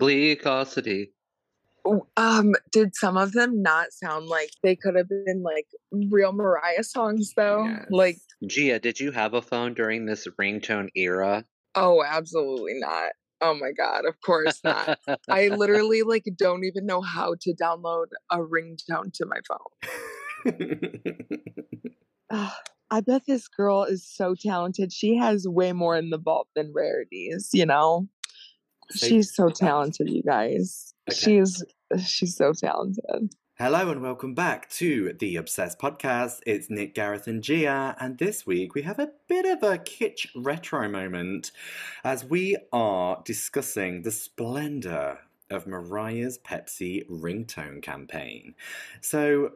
Bleakosity. Oh, Um, did some of them not sound like they could have been like real Mariah songs though? Like, Gia, did you have a phone during this ringtone era? oh, absolutely not. Oh my god, of course not. I literally like don't even know how to download a ringtone to my phone. Ugh, I bet this girl is so talented. She has way more in the vault than rarities, you know? She's so talented, you guys. Okay. She's she's so talented. Hello and welcome back to the Obsessed Podcast. It's Nick, Gareth, and Gia, and this week we have a bit of a kitsch retro moment as we are discussing the splendor of Mariah's Pepsi ringtone campaign. So,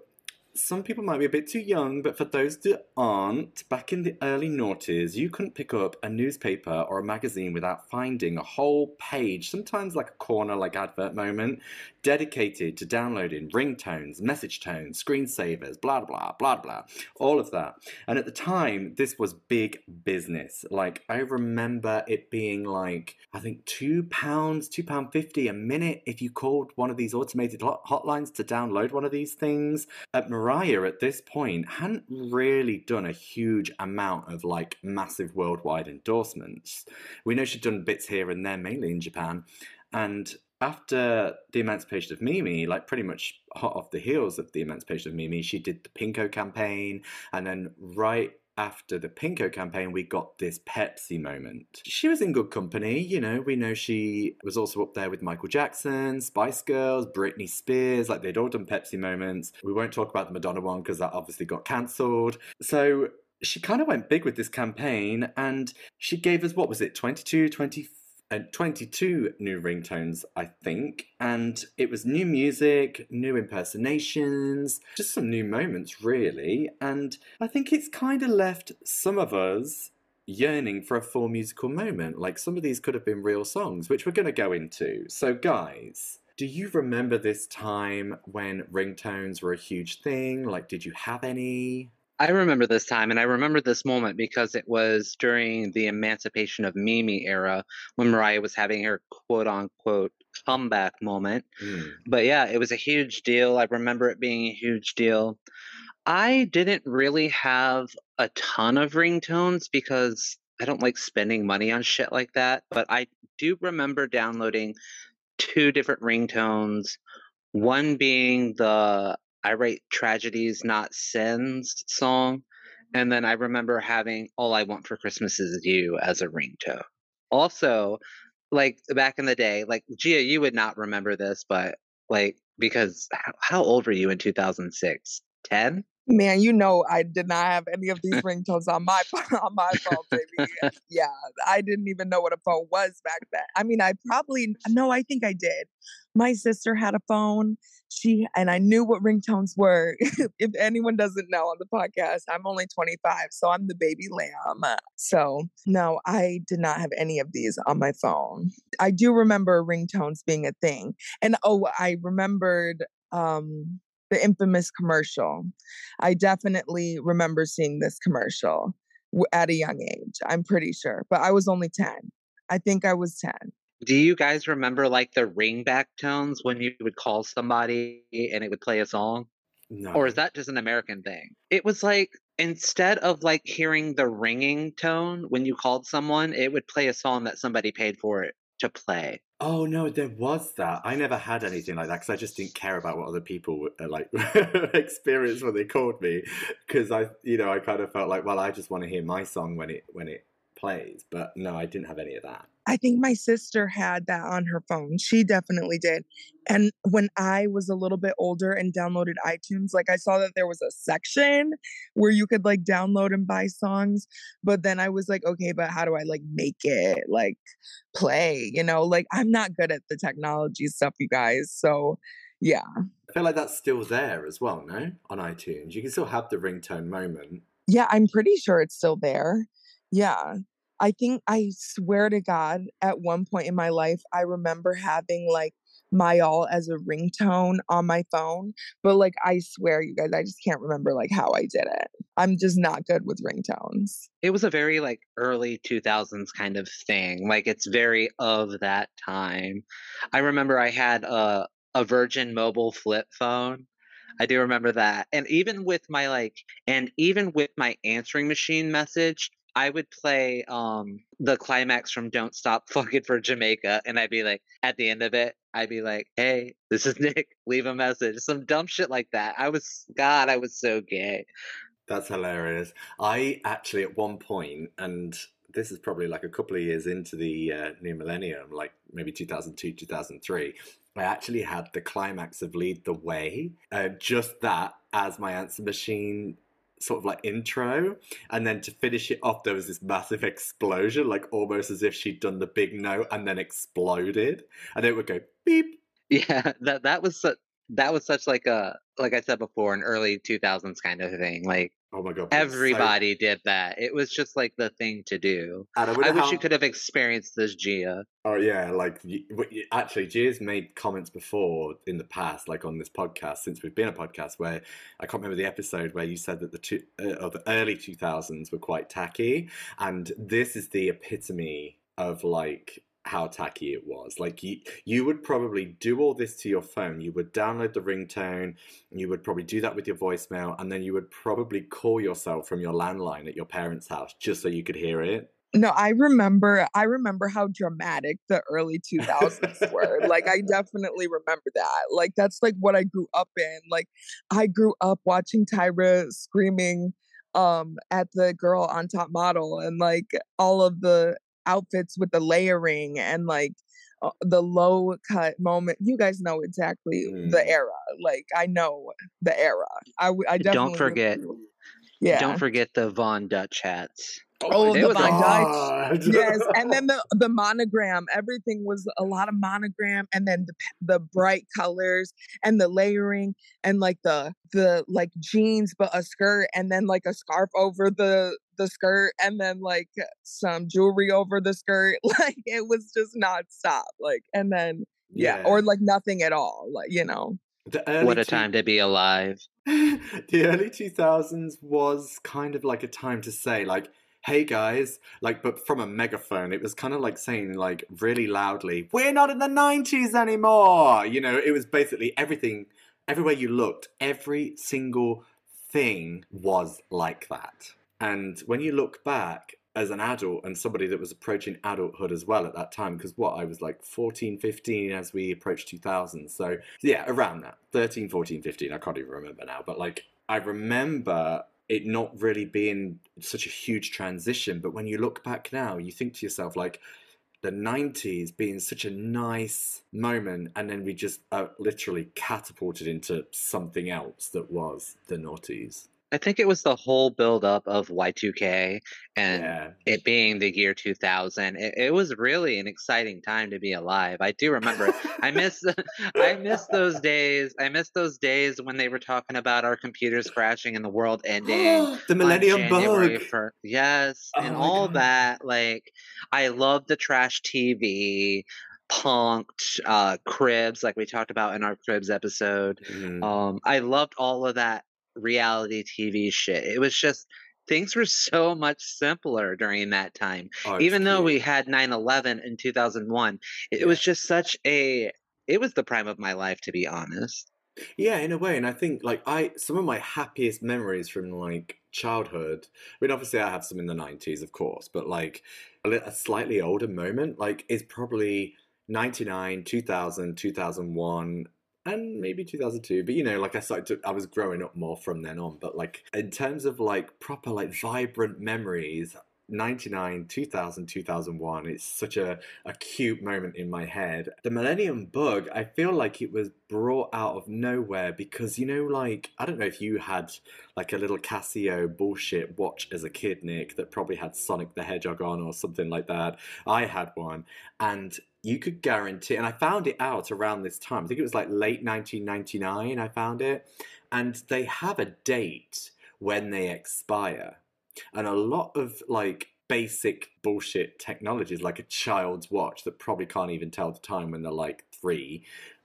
some people might be a bit too young, but for those that aren't, back in the early noughties, you couldn't pick up a newspaper or a magazine without finding a whole page, sometimes like a corner, like advert moment, dedicated to downloading ringtones, message tones, screensavers, blah, blah, blah, blah, all of that. And at the time, this was big business. Like, I remember it being like, I think two pounds, two pound fifty a minute if you called one of these automated hot- hotlines to download one of these things. At Mariah, at this point, hadn't really done a huge amount of like massive worldwide endorsements. We know she'd done bits here and there, mainly in Japan. And after the emancipation of Mimi, like pretty much hot off the heels of the emancipation of Mimi, she did the Pinko campaign, and then right after the Pinko campaign, we got this Pepsi moment. She was in good company, you know. We know she was also up there with Michael Jackson, Spice Girls, Britney Spears, like they'd all done Pepsi moments. We won't talk about the Madonna one because that obviously got cancelled. So she kind of went big with this campaign and she gave us, what was it, 22, 24? Uh, 22 new ringtones, I think, and it was new music, new impersonations, just some new moments, really. And I think it's kind of left some of us yearning for a full musical moment. Like some of these could have been real songs, which we're going to go into. So, guys. Do you remember this time when ringtones were a huge thing? Like, did you have any? I remember this time, and I remember this moment because it was during the emancipation of Mimi era when Mariah was having her quote unquote comeback moment. Hmm. But yeah, it was a huge deal. I remember it being a huge deal. I didn't really have a ton of ringtones because I don't like spending money on shit like that. But I do remember downloading two different ringtones. One being the I Write Tragedies, Not Sins song. And then I remember having All I Want for Christmas Is You as a ringtone. Also, like back in the day, like Gia, you would not remember this, but like because how, how old were you in 2006? 10? Man, you know I did not have any of these ringtones on my on my phone, baby. yeah, I didn't even know what a phone was back then. I mean, I probably no, I think I did. My sister had a phone. She and I knew what ringtones were. if anyone doesn't know on the podcast, I'm only 25, so I'm the baby lamb. So no, I did not have any of these on my phone. I do remember ringtones being a thing, and oh, I remembered um the infamous commercial. I definitely remember seeing this commercial at a young age. I'm pretty sure, but I was only 10. I think I was 10. Do you guys remember like the ringback tones when you would call somebody and it would play a song? No. Or is that just an American thing? It was like instead of like hearing the ringing tone when you called someone, it would play a song that somebody paid for it to play. Oh no, there was that. I never had anything like that because I just didn't care about what other people uh, like experienced when they called me. Because I, you know, I kind of felt like, well, I just want to hear my song when it when it plays. But no, I didn't have any of that. I think my sister had that on her phone. She definitely did. And when I was a little bit older and downloaded iTunes, like I saw that there was a section where you could like download and buy songs. But then I was like, okay, but how do I like make it like play? You know, like I'm not good at the technology stuff, you guys. So yeah. I feel like that's still there as well. No, on iTunes, you can still have the ringtone moment. Yeah, I'm pretty sure it's still there. Yeah. I think I swear to God, at one point in my life, I remember having like my all as a ringtone on my phone. But like I swear you guys, I just can't remember like how I did it. I'm just not good with ringtones. It was a very like early 2000s kind of thing. Like it's very of that time. I remember I had a a Virgin mobile flip phone. I do remember that. And even with my like and even with my answering machine message, I would play um the climax from Don't Stop Funkin' for Jamaica and I'd be like at the end of it, I'd be like, Hey, this is Nick, leave a message. Some dumb shit like that. I was God, I was so gay. That's hilarious. I actually, at one point, and this is probably like a couple of years into the uh, new millennium, like maybe 2002, 2003, I actually had the climax of Lead the Way, uh, just that as my answer machine sort of like intro. And then to finish it off, there was this massive explosion, like almost as if she'd done the big note and then exploded. And it would go beep. Yeah, that that was such that was such like a like I said before, an early 2000s kind of thing. Like Oh my god! Everybody so... did that. It was just like the thing to do. I, I wish how... you could have experienced this, Gia. Oh yeah, like actually, Gia's made comments before in the past, like on this podcast, since we've been a podcast, where I can't remember the episode where you said that the two, uh, the early two thousands were quite tacky, and this is the epitome of like how tacky it was. Like you, you would probably do all this to your phone. You would download the ringtone. You would probably do that with your voicemail, and then you would probably call yourself from your landline at your parents' house just so you could hear it. No, I remember. I remember how dramatic the early 2000s were. like, I definitely remember that. Like, that's like what I grew up in. Like, I grew up watching Tyra screaming um at the girl on top model and like all of the outfits with the layering and like uh, the low cut moment. You guys know exactly mm. the era. Like I know the era. I, I definitely don't forget. Yeah, don't forget the Von Dutch hats. Oh, the Von Dutch. yes, and then the the monogram. Everything was a lot of monogram, and then the the bright colors and the layering, and like the the like jeans, but a skirt, and then like a scarf over the the skirt, and then like some jewelry over the skirt. Like it was just nonstop. Like, and then yeah, yeah. or like nothing at all. Like you know. What a two- time to be alive. the early 2000s was kind of like a time to say, like, hey guys, like, but from a megaphone, it was kind of like saying, like, really loudly, we're not in the 90s anymore. You know, it was basically everything, everywhere you looked, every single thing was like that. And when you look back as an adult and somebody that was approaching adulthood as well at that time, because what, I was like 14, 15 as we approached 2000. So, yeah, around that 13, 14, 15. I can't even remember now. But like, I remember it not really being such a huge transition. But when you look back now, you think to yourself, like, the 90s being such a nice moment, and then we just uh, literally catapulted into something else that was the noughties. I think it was the whole build up of Y2K and yeah. it being the year 2000. It, it, was really an exciting time to be alive. I do remember. I miss I miss those days. I miss those days when they were talking about our computers crashing and the world ending. the Millennium Bug. For, yes, oh and all God. that. Like I love the trash TV punked uh cribs like we talked about in our cribs episode mm. um i loved all of that reality TV shit. It was just things were so much simpler during that time. Oh, Even though we had 9/11 in 2001, it yeah. was just such a it was the prime of my life to be honest. Yeah, in a way, and I think like I some of my happiest memories from like childhood. I mean, obviously, I have some in the '90s, of course, but like a, a slightly older moment, like is probably 99, 2000, 2001, and maybe 2002 but you know like i started to i was growing up more from then on but like in terms of like proper like vibrant memories 99 2000 2001 it's such a, a cute moment in my head. The millennium bug i feel like it was brought out of nowhere because you know like i don't know if you had like a little casio bullshit watch as a kid nick that probably had sonic the hedgehog on or something like that. I had one and you could guarantee, and I found it out around this time. I think it was like late 1999. I found it, and they have a date when they expire, and a lot of like basic bullshit technologies, like a child's watch that probably can't even tell the time when they're like three,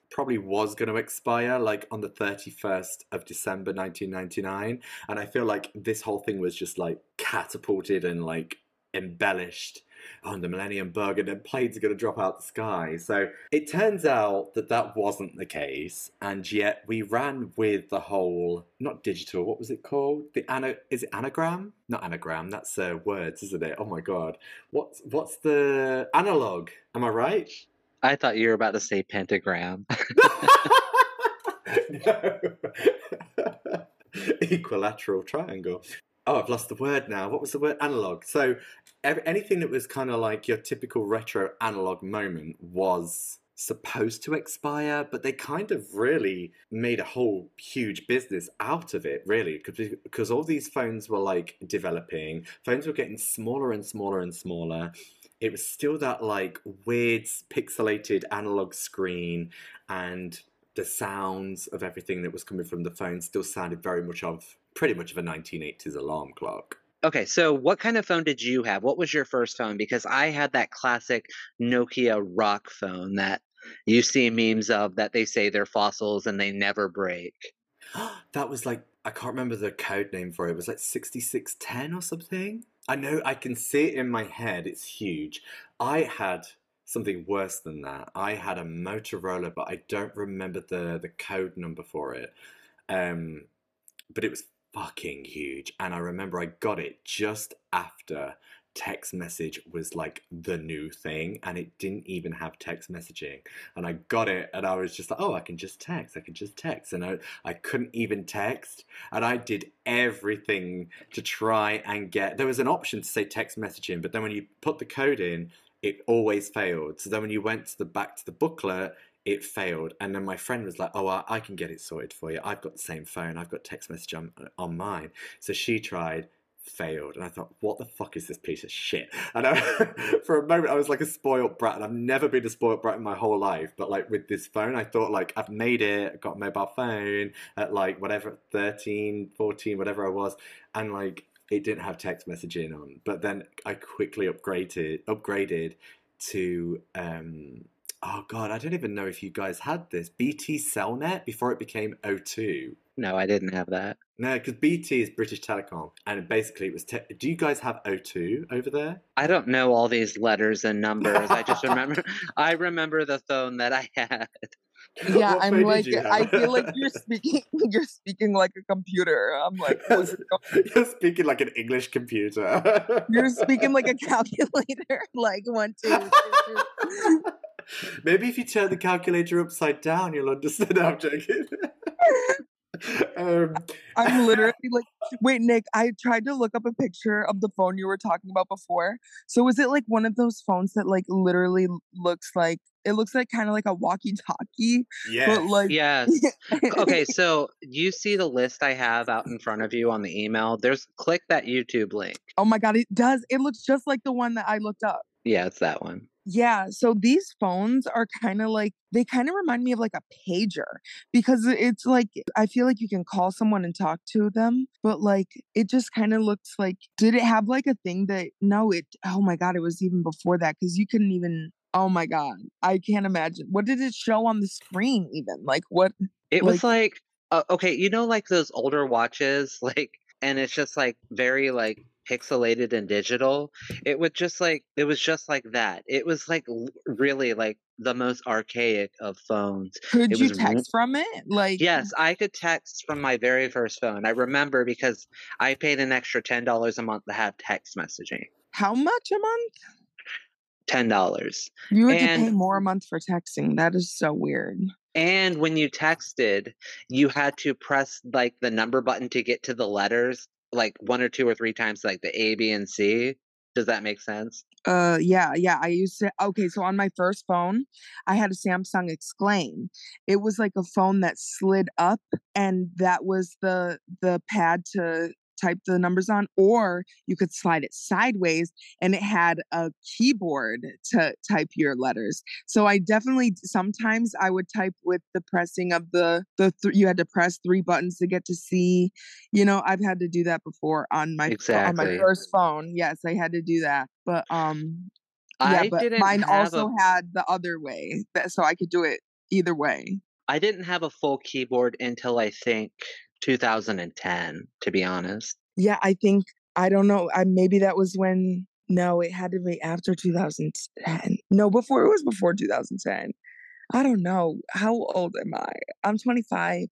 probably was going to expire like on the 31st of December 1999 and I feel like this whole thing was just like catapulted and like embellished on the Millennium Bug and then planes are going to drop out the sky. So it turns out that that wasn't the case, and yet we ran with the whole not digital. What was it called? The ana is it anagram? Not anagram. That's uh, words, isn't it? Oh my god. What's what's the analog? Am I right? I thought you were about to say pentagram. no. Equilateral triangle. Oh, I've lost the word now. What was the word? Analog. So anything that was kind of like your typical retro analog moment was supposed to expire, but they kind of really made a whole huge business out of it, really, because all these phones were like developing, phones were getting smaller and smaller and smaller. It was still that like weird pixelated analog screen, and the sounds of everything that was coming from the phone still sounded very much of pretty much of a 1980s alarm clock. Okay, so what kind of phone did you have? What was your first phone? Because I had that classic Nokia rock phone that you see memes of that they say they're fossils and they never break. that was like I can't remember the code name for it. It was like 6610 or something. I know I can see it in my head. It's huge. I had something worse than that. I had a Motorola, but I don't remember the the code number for it. Um, but it was fucking huge. And I remember I got it just after text message was like the new thing and it didn't even have text messaging. And i got it and i was just like oh i can just text i can just text. And i, I couldn't even text and i did everything to try and get there was an option to say text messaging but then when you put the code in it always failed. So then when you went to the back to the booklet it failed. And then my friend was like, "Oh, I, can get it sorted for you. I've got the same phone. I've got text message on, on mine." So she tried, failed, and I thought, "What the fuck is this piece of shit?" And I, for a moment, I was like a spoiled brat, and I've never been a spoiled brat in my whole life. But like with this phone, I thought like I've made it. I got a mobile phone at like whatever 13, 14, whatever I was, and like it didn't have text messaging on. But then I quickly upgraded upgraded to um oh god, I don't even know if you guys had this BT Cellnet before it became O2. No, I didn't have that. No, because BT is British Telecom, and basically it was. Te- Do you guys have O2 over there? I don't know all these letters and numbers. I just remember. I remember the phone that I had. Yeah, what I'm like, I feel like you're speaking. You're speaking like a computer. I'm like, oh, you're speaking like an English computer. you're speaking like a calculator. Like one, two, two, two. Maybe if you turn the calculator upside down, you'll understand. I'm joking. um, I'm literally like, wait, Nick, I tried to look up a picture of the phone you were talking about before. So is it like one of those phones that like literally looks like it looks like kind of like a walkie-talkie? Yeah. But like Yes. okay, so you see the list I have out in front of you on the email. There's click that YouTube link. Oh my god, it does. It looks just like the one that I looked up. Yeah, it's that one. Yeah, so these phones are kind of like they kind of remind me of like a pager because it's like I feel like you can call someone and talk to them, but like it just kind of looks like did it have like a thing that no it oh my god, it was even before that cuz you couldn't even oh my god. I can't imagine. What did it show on the screen even? Like what It like, was like uh, okay, you know like those older watches like and it's just like very like pixelated and digital it would just like it was just like that it was like really like the most archaic of phones could it you text from it like yes i could text from my very first phone i remember because i paid an extra $10 a month to have text messaging how much a month ten dollars. You and, to pay more a month for texting. That is so weird. And when you texted, you had to press like the number button to get to the letters like one or two or three times like the A, B, and C. Does that make sense? Uh yeah, yeah. I used to okay, so on my first phone, I had a Samsung Exclaim. It was like a phone that slid up and that was the the pad to type the numbers on, or you could slide it sideways and it had a keyboard to type your letters. So I definitely sometimes I would type with the pressing of the the th- you had to press three buttons to get to see. You know, I've had to do that before on my exactly. on my first phone. Yes, I had to do that. But um yeah, I but mine also a... had the other way, that, so I could do it either way. I didn't have a full keyboard until I think 2010, to be honest. Yeah, I think I don't know. I maybe that was when no, it had to be after 2010. No, before it was before 2010. I don't know. How old am I? I'm 25.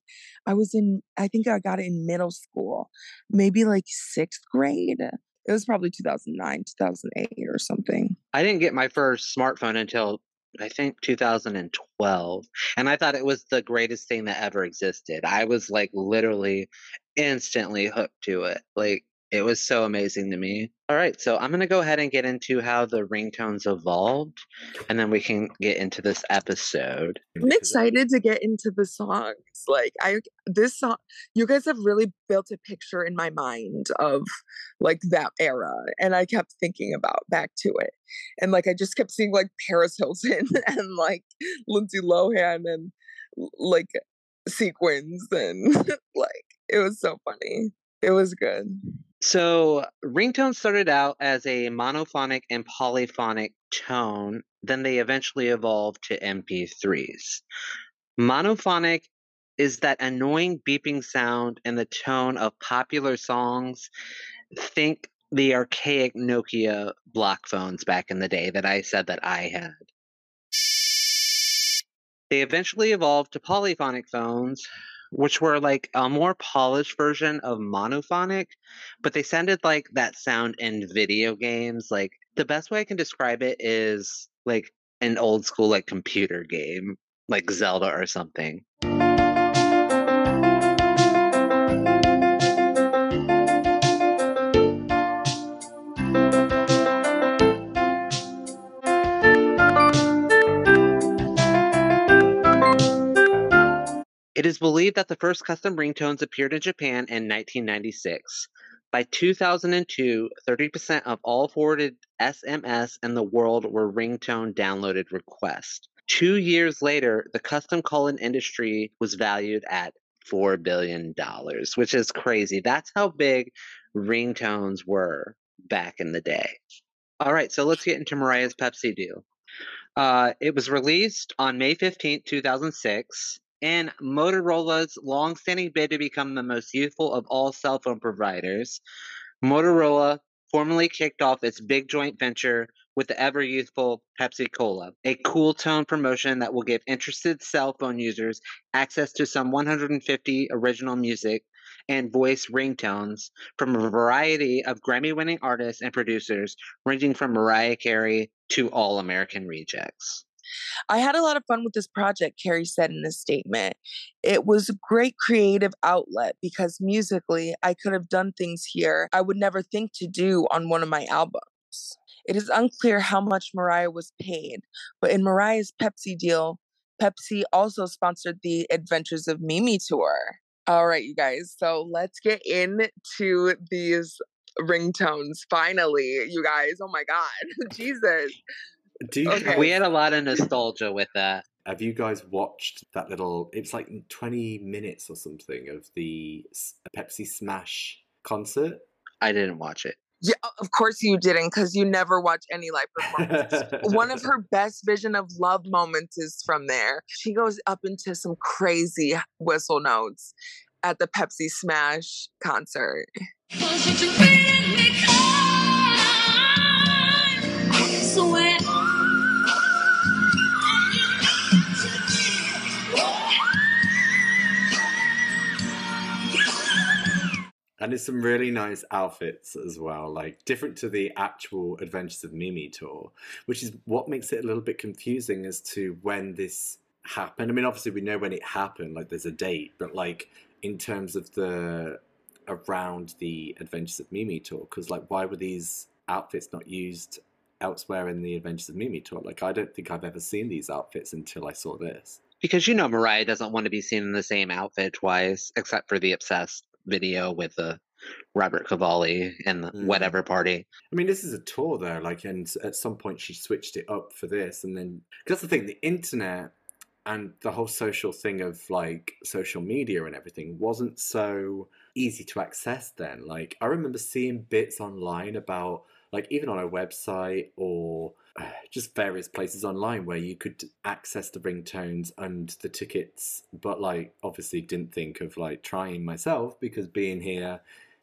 I was in I think I got it in middle school. Maybe like 6th grade. It was probably 2009, 2008 or something. I didn't get my first smartphone until I think 2012. And I thought it was the greatest thing that ever existed. I was like literally instantly hooked to it. Like it was so amazing to me. All right, so I'm going to go ahead and get into how the ringtones evolved, and then we can get into this episode. I'm excited to get into the songs. Like I this song you guys have really built a picture in my mind of like that era and I kept thinking about back to it. And like I just kept seeing like Paris Hilton and like Lindsay Lohan and like sequins and like it was so funny. It was good. So, ringtone started out as a monophonic and polyphonic tone, then they eventually evolved to MP3s. Monophonic is that annoying beeping sound and the tone of popular songs. Think the archaic Nokia block phones back in the day that I said that I had. They eventually evolved to polyphonic phones, which were like a more polished version of monophonic, but they sounded like that sound in video games. Like the best way I can describe it is like an old school like computer game, like Zelda or something. It is believed that the first custom ringtones appeared in Japan in 1996. By 2002, 30% of all forwarded SMS in the world were ringtone downloaded requests. Two years later, the custom call-in industry was valued at $4 billion, which is crazy. That's how big ringtones were back in the day. All right, so let's get into Mariah's Pepsi deal. Uh, it was released on May 15, 2006 in Motorola's long-standing bid to become the most youthful of all cell phone providers, Motorola formally kicked off its big joint venture with the ever youthful Pepsi Cola, a cool tone promotion that will give interested cell phone users access to some 150 original music and voice ringtones from a variety of Grammy winning artists and producers, ranging from Mariah Carey to All American Rejects. I had a lot of fun with this project, Carey said in a statement. It was a great creative outlet because musically, I could have done things here I would never think to do on one of my albums. It is unclear how much Mariah was paid, but in Mariah's Pepsi deal, Pepsi also sponsored the Adventures of Mimi tour. All right, you guys, so let's get into these ringtones finally, you guys. Oh my God, Jesus. Do you Okay. We had a lot of nostalgia with that. Have you guys watched that little? It's like twenty minutes or something of the S- Pepsi Smash concert. I didn't watch it. Yeah, of course you didn't, because you never watch any live performance. One of her best vision of love moments is from there. She goes up into some crazy whistle notes at the Pepsi Smash concert. And it's some really nice outfits as well, like different to the actual Adventures of Mimi tour, which is what makes it a little bit confusing as to when this happened. I mean, obviously we know when it happened, like there's a date, but like in terms of the around the Adventures of Mimi tour, because like why were these outfits not used elsewhere in the Adventures of Mimi tour? Like I don't think I've ever seen these outfits until I saw this. Because you know Mariah doesn't want to be seen in the same outfit twice, except for the obsessed video with the Robert Cavalli and the Mm. whatever party. I mean, this is a tour though, like, and at some point she switched it up for this, and then because that's the thing, the internet and the whole social thing of like social media and everything wasn't so easy to access then. Like, I remember seeing bits online about like even on a website or uh, just various places online where you could access the ringtones and the tickets. But like, obviously, didn't think of like trying myself because being here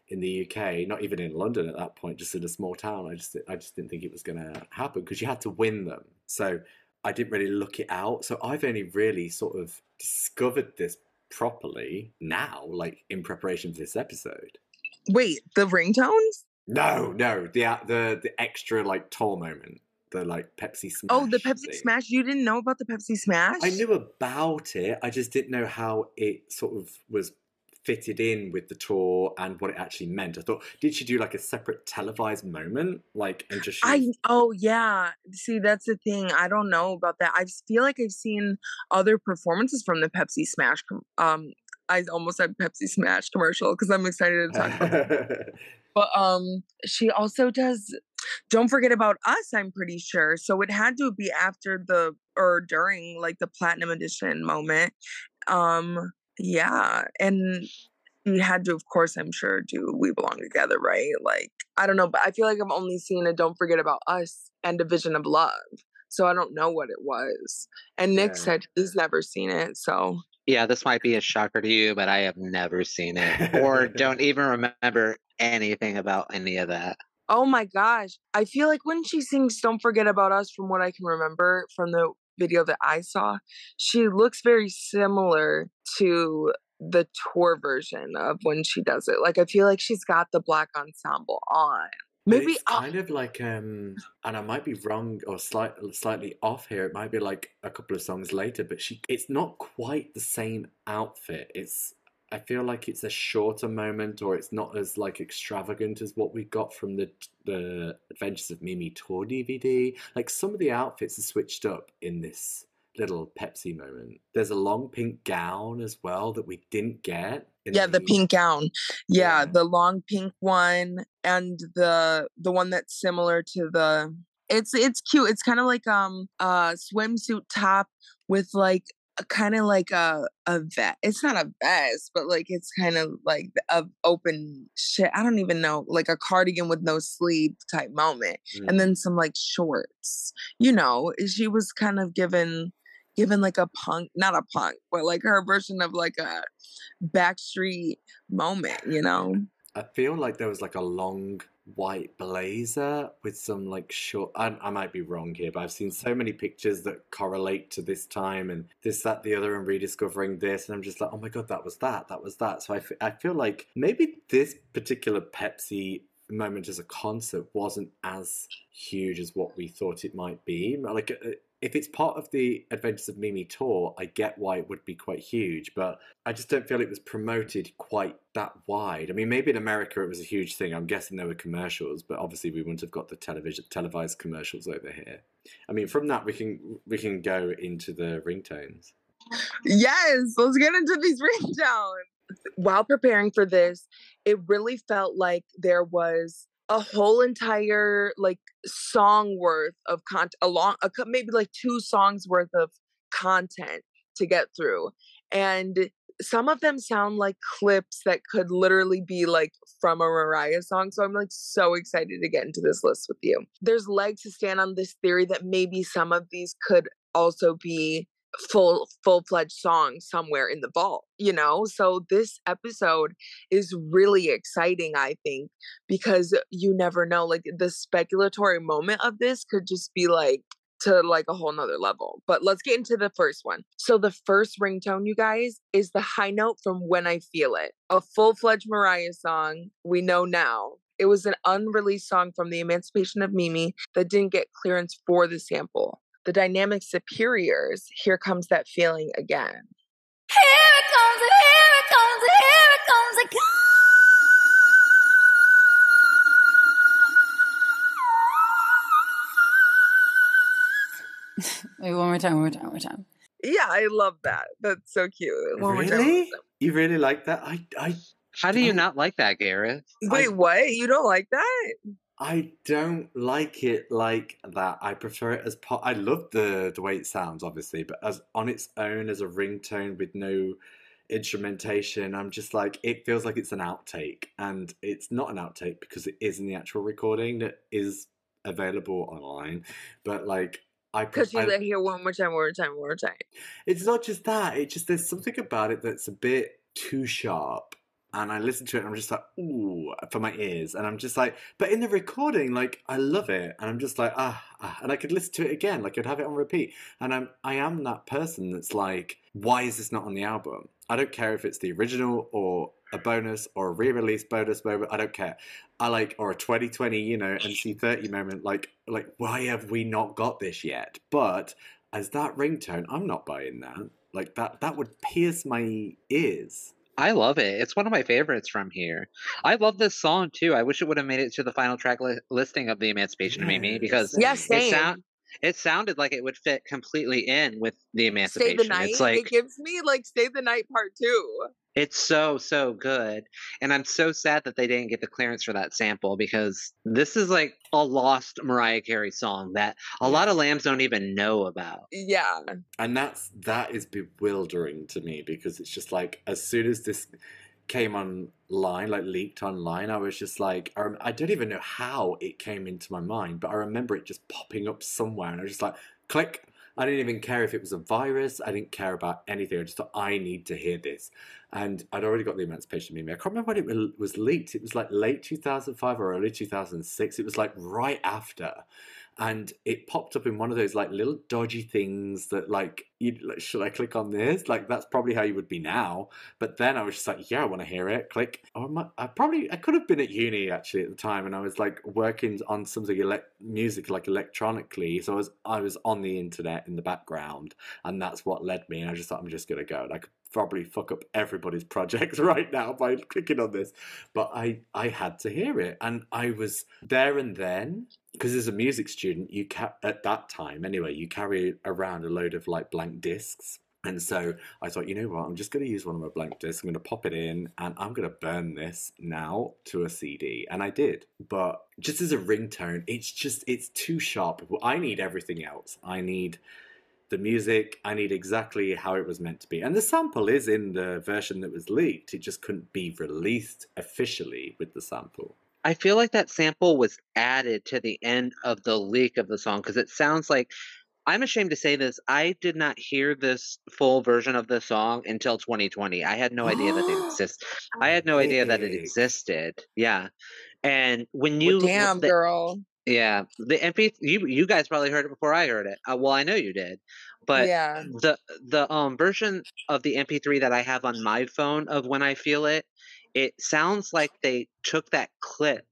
in the UK, not even in London at that point, just in a small town, I just I just didn't think it was going to happen because you had to win them. So I didn't really look it out. So I've only really sort of discovered this properly now, like in preparation for this episode. Wait, the ringtones? No, no, the the the extra like tour moment, the like Pepsi Smash. Oh, the Pepsi thing. Smash. You didn't know about the Pepsi Smash? I knew about it. I just didn't know how it sort of was fitted in with the tour and what it actually meant. I thought, did she do like a separate televised moment, like and just? I oh yeah. See, that's the thing. I don't know about that. I feel like I've seen other performances from the Pepsi Smash. Um, I almost said Pepsi Smash commercial because I'm excited to talk about. it. But um, she also does. Don't forget about us. I'm pretty sure. So it had to be after the or during like the platinum edition moment. Um, yeah, and you had to, of course, I'm sure, do "We Belong Together," right? Like I don't know, but I feel like I've only seen a "Don't Forget About Us" and "A Vision of Love." So I don't know what it was. And Nick Yeah. said he's never seen it. So Yeah, this might be a shocker to you, but I have never seen it or don't even remember anything about any of that. Oh my gosh. I feel like when she sings Don't Forget About Us, from what I can remember from the video that I saw, she looks very similar to the tour version of when she does it. Like, I feel like she's got the black ensemble on. Maybe it's I'll- kind of like um and I might be wrong or slight, slightly off here. It might be like a couple of songs later, but she it's not quite the same outfit. It's I feel like it's a shorter moment or it's not as like extravagant as what we got from the the Adventures of Mimi tour DVD. Like some of the outfits are switched up in this little Pepsi moment. There's a long pink gown as well that we didn't get. yeah, the pink gown. Yeah, Yeah. the long pink one and the the one that's similar to the it's it's cute. It's kind of like um a swimsuit top with like kind of like a a vest. It's not a vest, but like it's kind of like a open shit. I don't even know, like a cardigan with no sleeve type moment, Mm. and then some like shorts. You know, she was kind of given given like a punk, not a punk, but like her version of like a backstreet moment. You know. I feel like there was like a long white blazer with some like short. I, I might be wrong here, but I've seen so many pictures that correlate to this time and this, that, the other, and rediscovering this. And I'm just like, oh my God, that was that. That was that. So I, f- I feel like maybe this particular Pepsi moment as a concert wasn't as huge as what we thought it might be. Like, uh, if it's part of the Adventures of Mimi tour, I get why it would be quite huge, but I just don't feel it was promoted quite that wide. I mean, maybe in America it was a huge thing. I'm guessing there were commercials, but obviously we wouldn't have got the television televised commercials over here. I mean, from that we can we can go into the ringtones. Yes, let's get into these ringtones. While preparing for this, it really felt like there was a whole entire like song worth of content, along a, maybe like two songs worth of content to get through, and some of them sound like clips that could literally be like from a Mariah song. So I'm like so excited to get into this list with you. There's legs to stand on this theory that maybe some of these could also be full full-fledged song somewhere in the vault you know? So this episode is really exciting i think because you never know like the speculatory moment of this could just be like to like a whole nother level but let's get into the first one. So the first ringtone you guys is the high note from when i feel it a full-fledged mariah song we know now. It was an unreleased song from the emancipation of mimi that didn't get clearance for the sample the dynamic superiors, here comes that feeling again. Here it comes, here it comes, here it comes again. Wait, one more time, one more time, one more time. Yeah, I love that. That's so cute. One more more really? time. You really like that? I I How do you don't- not like that, Gareth? Wait, what? You don't like that? I don't like it like that. I prefer it as part. I love the the way it sounds, obviously, but as on its own as a ringtone with no instrumentation. I'm just like, it feels like it's an outtake, and it's not an outtake because it is in the actual recording that is available online. But like, I, Because you I like hear one more time, one more time, one more time. it's not just that. It just there's something about it that's a bit too sharp. And I listen to it and I'm just like, ooh, for my ears. And I'm just like, but in the recording, like I love it. And I'm just like, ah, ah. and I could listen to it again. Like I'd have it on repeat. And I'm I am that person that's like, why is this not on the album? I don't care if it's the original or a bonus or a re-release bonus moment. I don't care. I like or a 2020, you know, MC30 moment. Like like why have we not got this yet? But as that ringtone, I'm not buying that. Like that that would pierce my ears. I love it. It's one of my favorites from here. I love this song too. I wish it would have made it to the final track li- listing of the Emancipation of Mimi Yeah, because same. It same. sound it sounded like it would fit completely in with the Stay Emancipation. the night. It's like it gives me like Stay the Night Part Two. It's so so good, and I'm so sad that they didn't get the clearance for that sample because this is like a lost Mariah Carey song that a lot of lambs don't even know about. Yeah. And that's that is bewildering to me because it's just like as soon as this came online, like leaked online, I was just like, I, rem- I don't even know how it came into my mind, but I remember it just popping up somewhere, and I was just like, click. I didn't even care if it was a virus. I didn't care about anything. I just thought I need to hear this, and I'd already got the Emancipation Mimi. I can't remember when it was leaked. It was like late 2005 or early 2006. It was like right after, and it popped up in one of those like little dodgy things that like like, should I click on this? Like that's probably how you would be now. But then I was just like, yeah, I want to hear it. Click. Am I, probably I could have been at uni actually at the time, and I was like working on something elec music like electronically. So I was I was on the internet in the background, and that's what led me. And I just thought I'm just gonna go. And I could probably fuck up everybody's projects right now by clicking on this, but I I had to hear it, and I was there and then because as a music student, you ca- at that time anyway, you carry around a load of like blank discs. And so I thought, you know what, I'm just going to use one of my blank discs. I'm going to pop it in and I'm going to burn this now to a CD. And I did. But just as a ringtone, it's just, it's too sharp. I need everything else. I need the music. I need exactly how it was meant to be. And the sample is in the version that was leaked. It just couldn't be released officially with the sample. I feel like that sample was added to the end of the leak of the song because it sounds like I'm ashamed to say this. I did not hear this full version of the song until 2020. I had no idea that it exists. I had no idea that it existed. Yeah, and when Well, you damn, the- girl. Yeah, the MP you you guys probably heard it before I heard it. Uh, well, I know you did, but yeah. the the um version of the MP3 that I have on my phone of when I feel it, it sounds like they took that clip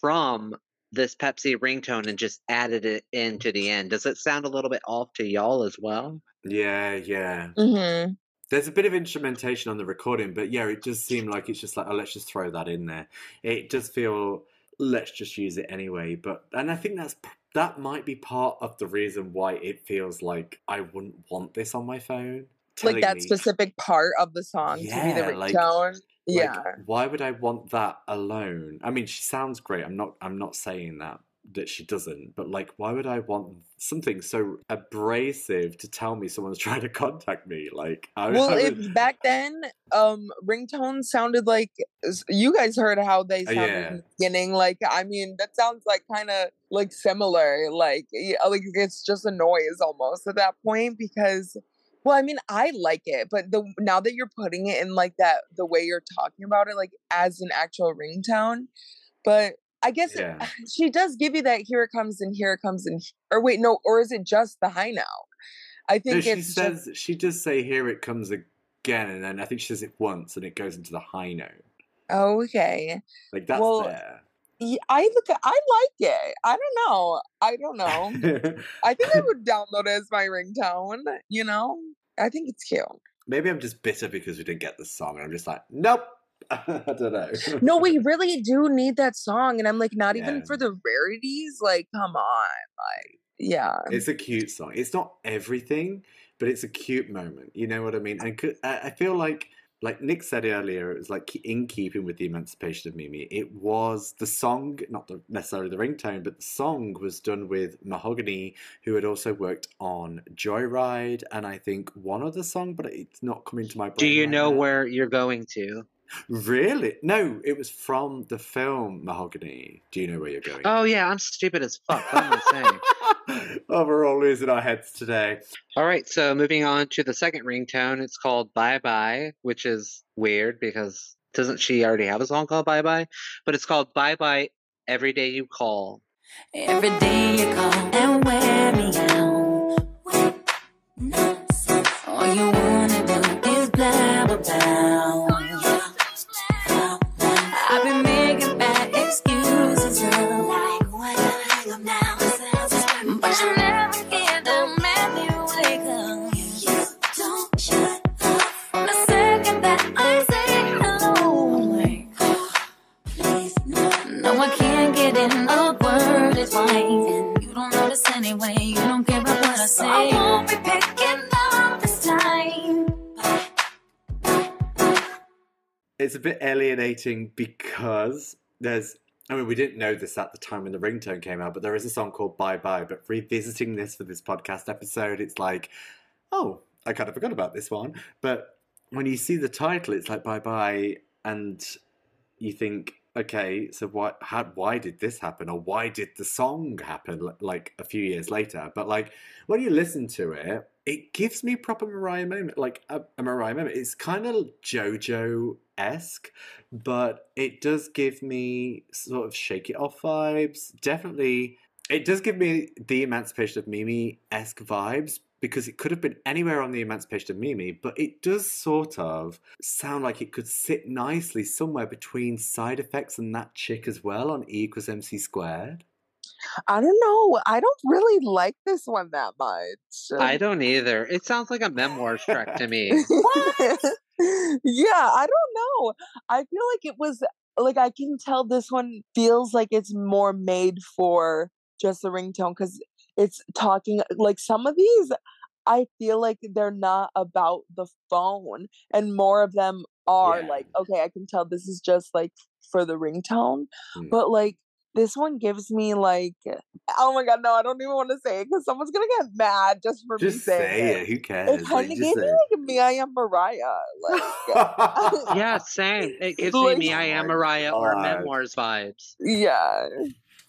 from this Pepsi ringtone and just added it into the end. Does it sound a little bit off to y'all as well? Yeah, yeah. Mm-hmm. There's a bit of instrumentation on the recording, but yeah, it does seem like it's just like, oh, let's just throw that in there. It does feel, let's just use it anyway. But and I think that's that might be part of the reason why it feels like I wouldn't want this on my phone. Like that me- specific part of the song to be the Yeah, like- ringtone. like, yeah. why would I want that alone? I mean, she sounds great. I'm not. I'm not saying that that she doesn't. But like, why would I want something so abrasive to tell me someone's trying to contact me? Like, I, well, I if back then, um, ringtones sounded like you guys heard how they Uh, sounded yeah. in the beginning. Like, I mean, that sounds like kind of like similar. Like, like it's just a noise almost at that point because. Well, I mean, I like it, but the now that you're putting it in like that, the way you're talking about it, like as an actual ringtone, but I guess it- she does give you that. Here it comes, and here it comes, and or wait, no, or is it just the high note? I think No, she it's just says she does say here it comes again, and then I think she says it once, and it goes into the high note. okay. Like that's Well, there. Yeah, I look. I like it. I don't know. I don't know. I think I would download it as my ringtone. You know, I think it's cute. Maybe I'm just bitter because we didn't get the song, and I'm just like, nope. I don't know. No, we really do need that song, and I'm like, not even for the rarities. Like, come on, like, yeah, It's a cute song. It's not everything, but it's a cute moment. You know what I mean? And I I feel like like Nick said earlier, it was like in keeping with the emancipation of Mimi. It was the song, not the, necessarily the ringtone, but the song was done with Mahogany, who had also worked on Joyride, and I think one other song, but it's not coming to my brain. Do you right know now. where you're going to? Really? No, it was from the film Mahogany. Do you know where you're going? Oh yeah, I'm stupid as fuck. What am I saying? oh, we're all losing our heads today. All right, so moving on to the second ringtone, it's called Bye Bye, which is weird because doesn't she already have a song called Bye Bye? But it's called Bye Bye Every Day You Call. Every day you call and wear me out. It's a bit alienating because there's. I mean, we didn't know this at the time when the ringtone came out, but there is a song called Bye Bye. But revisiting this for this podcast episode, it's like, oh, I kind of forgot about this one. But when you see the title, it's like Bye Bye, and you think, okay, so why, how, why did this happen, or why did the song happen? Like a few years later, but like when you listen to it, it gives me proper Mariah moment, like a, a Mariah moment. It's kind of JoJo esque, but it does give me sort of Shake It Off vibes. Definitely, it does give me the Emancipation of Mimi esque vibes because it could have been anywhere on the Emancipation of Mimi, but it does sort of sound like it could sit nicely somewhere between side effects and that chick as well on E equals MC squared. I don't know. I don't really like this one that much. I don't either. It sounds like a memoirs track to me. What? Yeah, I don't know. I feel like it was like I can tell this one feels like it's more made for just the ringtone because it's talking like some of these I feel like they're not about the phone and more of them are Yeah. like, okay, I can tell this is just like for the ringtone. Hmm. But like this one gives me like oh my god, no, I don't even want to say it because someone's gonna get mad just for me saying say it. it. Who cares? It Like, kind of just gave me say like me, I am Mariah. Like, it. yeah, same. It gives Like- me Me I Am my Mariah or memoirs vibes. yeah.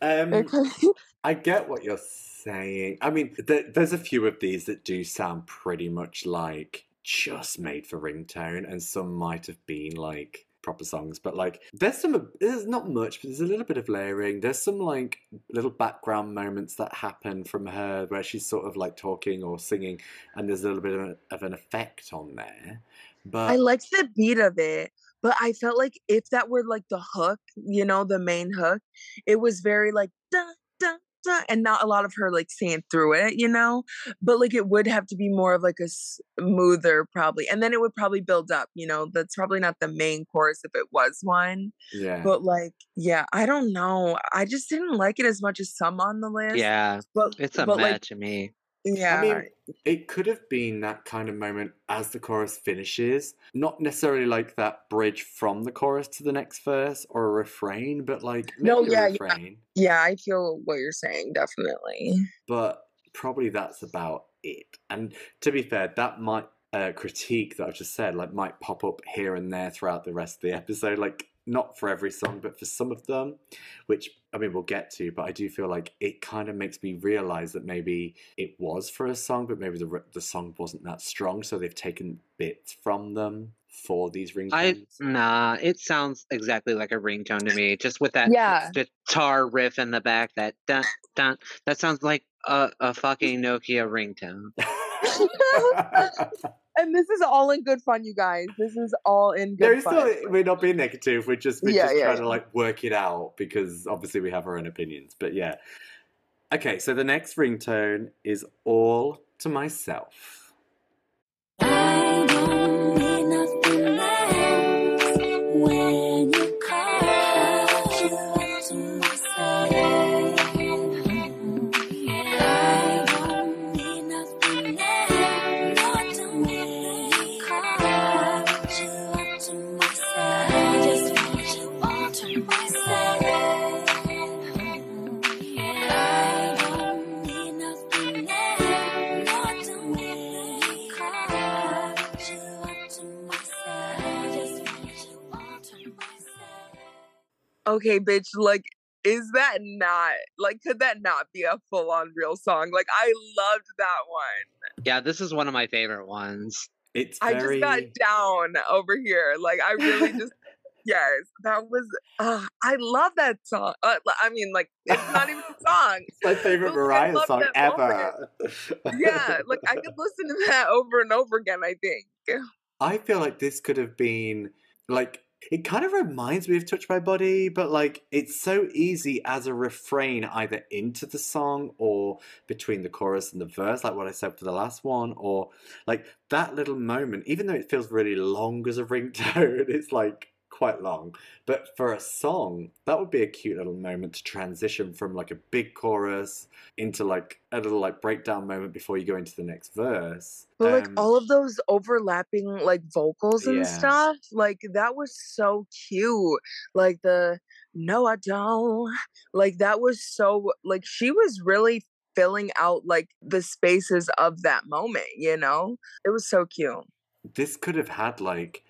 um, I get what you're saying. I mean, th- there's a few of these that do sound pretty much like just made for ringtone, and some might have been like proper songs. But like, there's some, there's not much, but there's a little bit of layering. There's some like little background moments that happen from her where she's sort of like talking or singing, and there's a little bit of, a, of an effect on there. But I liked the beat of it, but I felt like if that were like the hook, you know, the main hook, it was very like da, and not a lot of her like saying through it, you know. But like it would have to be more of like a smoother, probably, and then it would probably build up. You know, that's probably not the main course if it was one. yeah, But like, yeah, I don't know. I just didn't like it as much as some on the list. Yeah, but it's a but meh like, to me. Yeah, I mean, it could have been that kind of moment as the chorus finishes. Not necessarily like that bridge from the chorus to the next verse or a refrain, but like maybe No, a yeah, yeah. yeah, I feel what you're saying definitely. But probably that's about it. And to be fair, that might uh, critique that I've just said like might pop up here and there throughout the rest of the episode. Like not for every song, but for some of them, which I mean we'll get to. But I do feel like it kind of makes me realize that maybe it was for a song, but maybe the the song wasn't that strong, so they've taken bits from them for these ringtones. I nah, it sounds exactly like a ringtone to me. just with that Yeah. guitar riff in the back, that dun dun. That sounds like a, a fucking Nokia ringtone. and this is all in good fun, you guys. This is all in good is fun. still we're not being negative. We're just we're Yeah, just yeah, trying to like work it out because obviously we have our own opinions. But yeah. Okay, so the next ringtone is all to myself. Okay, bitch, like, is that not like could that not be a full on real song? Like I loved that one. Yeah, this is one of my favorite ones. It's I just got down over here. Like I really just yes, that was uh, I love that song. Uh, I mean like it's not even a song. It's my favorite But, Mariah song ever. Yeah, like I could listen to that over and over again, I think. I feel like this could have been like it kind of reminds me of Touch My Body, but like it's so easy as a refrain either into the song or between the chorus and the verse, like what I said for the last one, or like that little moment, even though it feels really long as a ringtone, it's like quite long. But for a song, that would be a cute little moment to transition from like a big chorus into like a little like breakdown moment before you go into the next verse. But like Um, all of those overlapping like vocals and Yeah. stuff, like that was so cute. Like the no, I don't. Like that was so like she was really filling out like the spaces of that moment, you know? It was so cute. this could have had like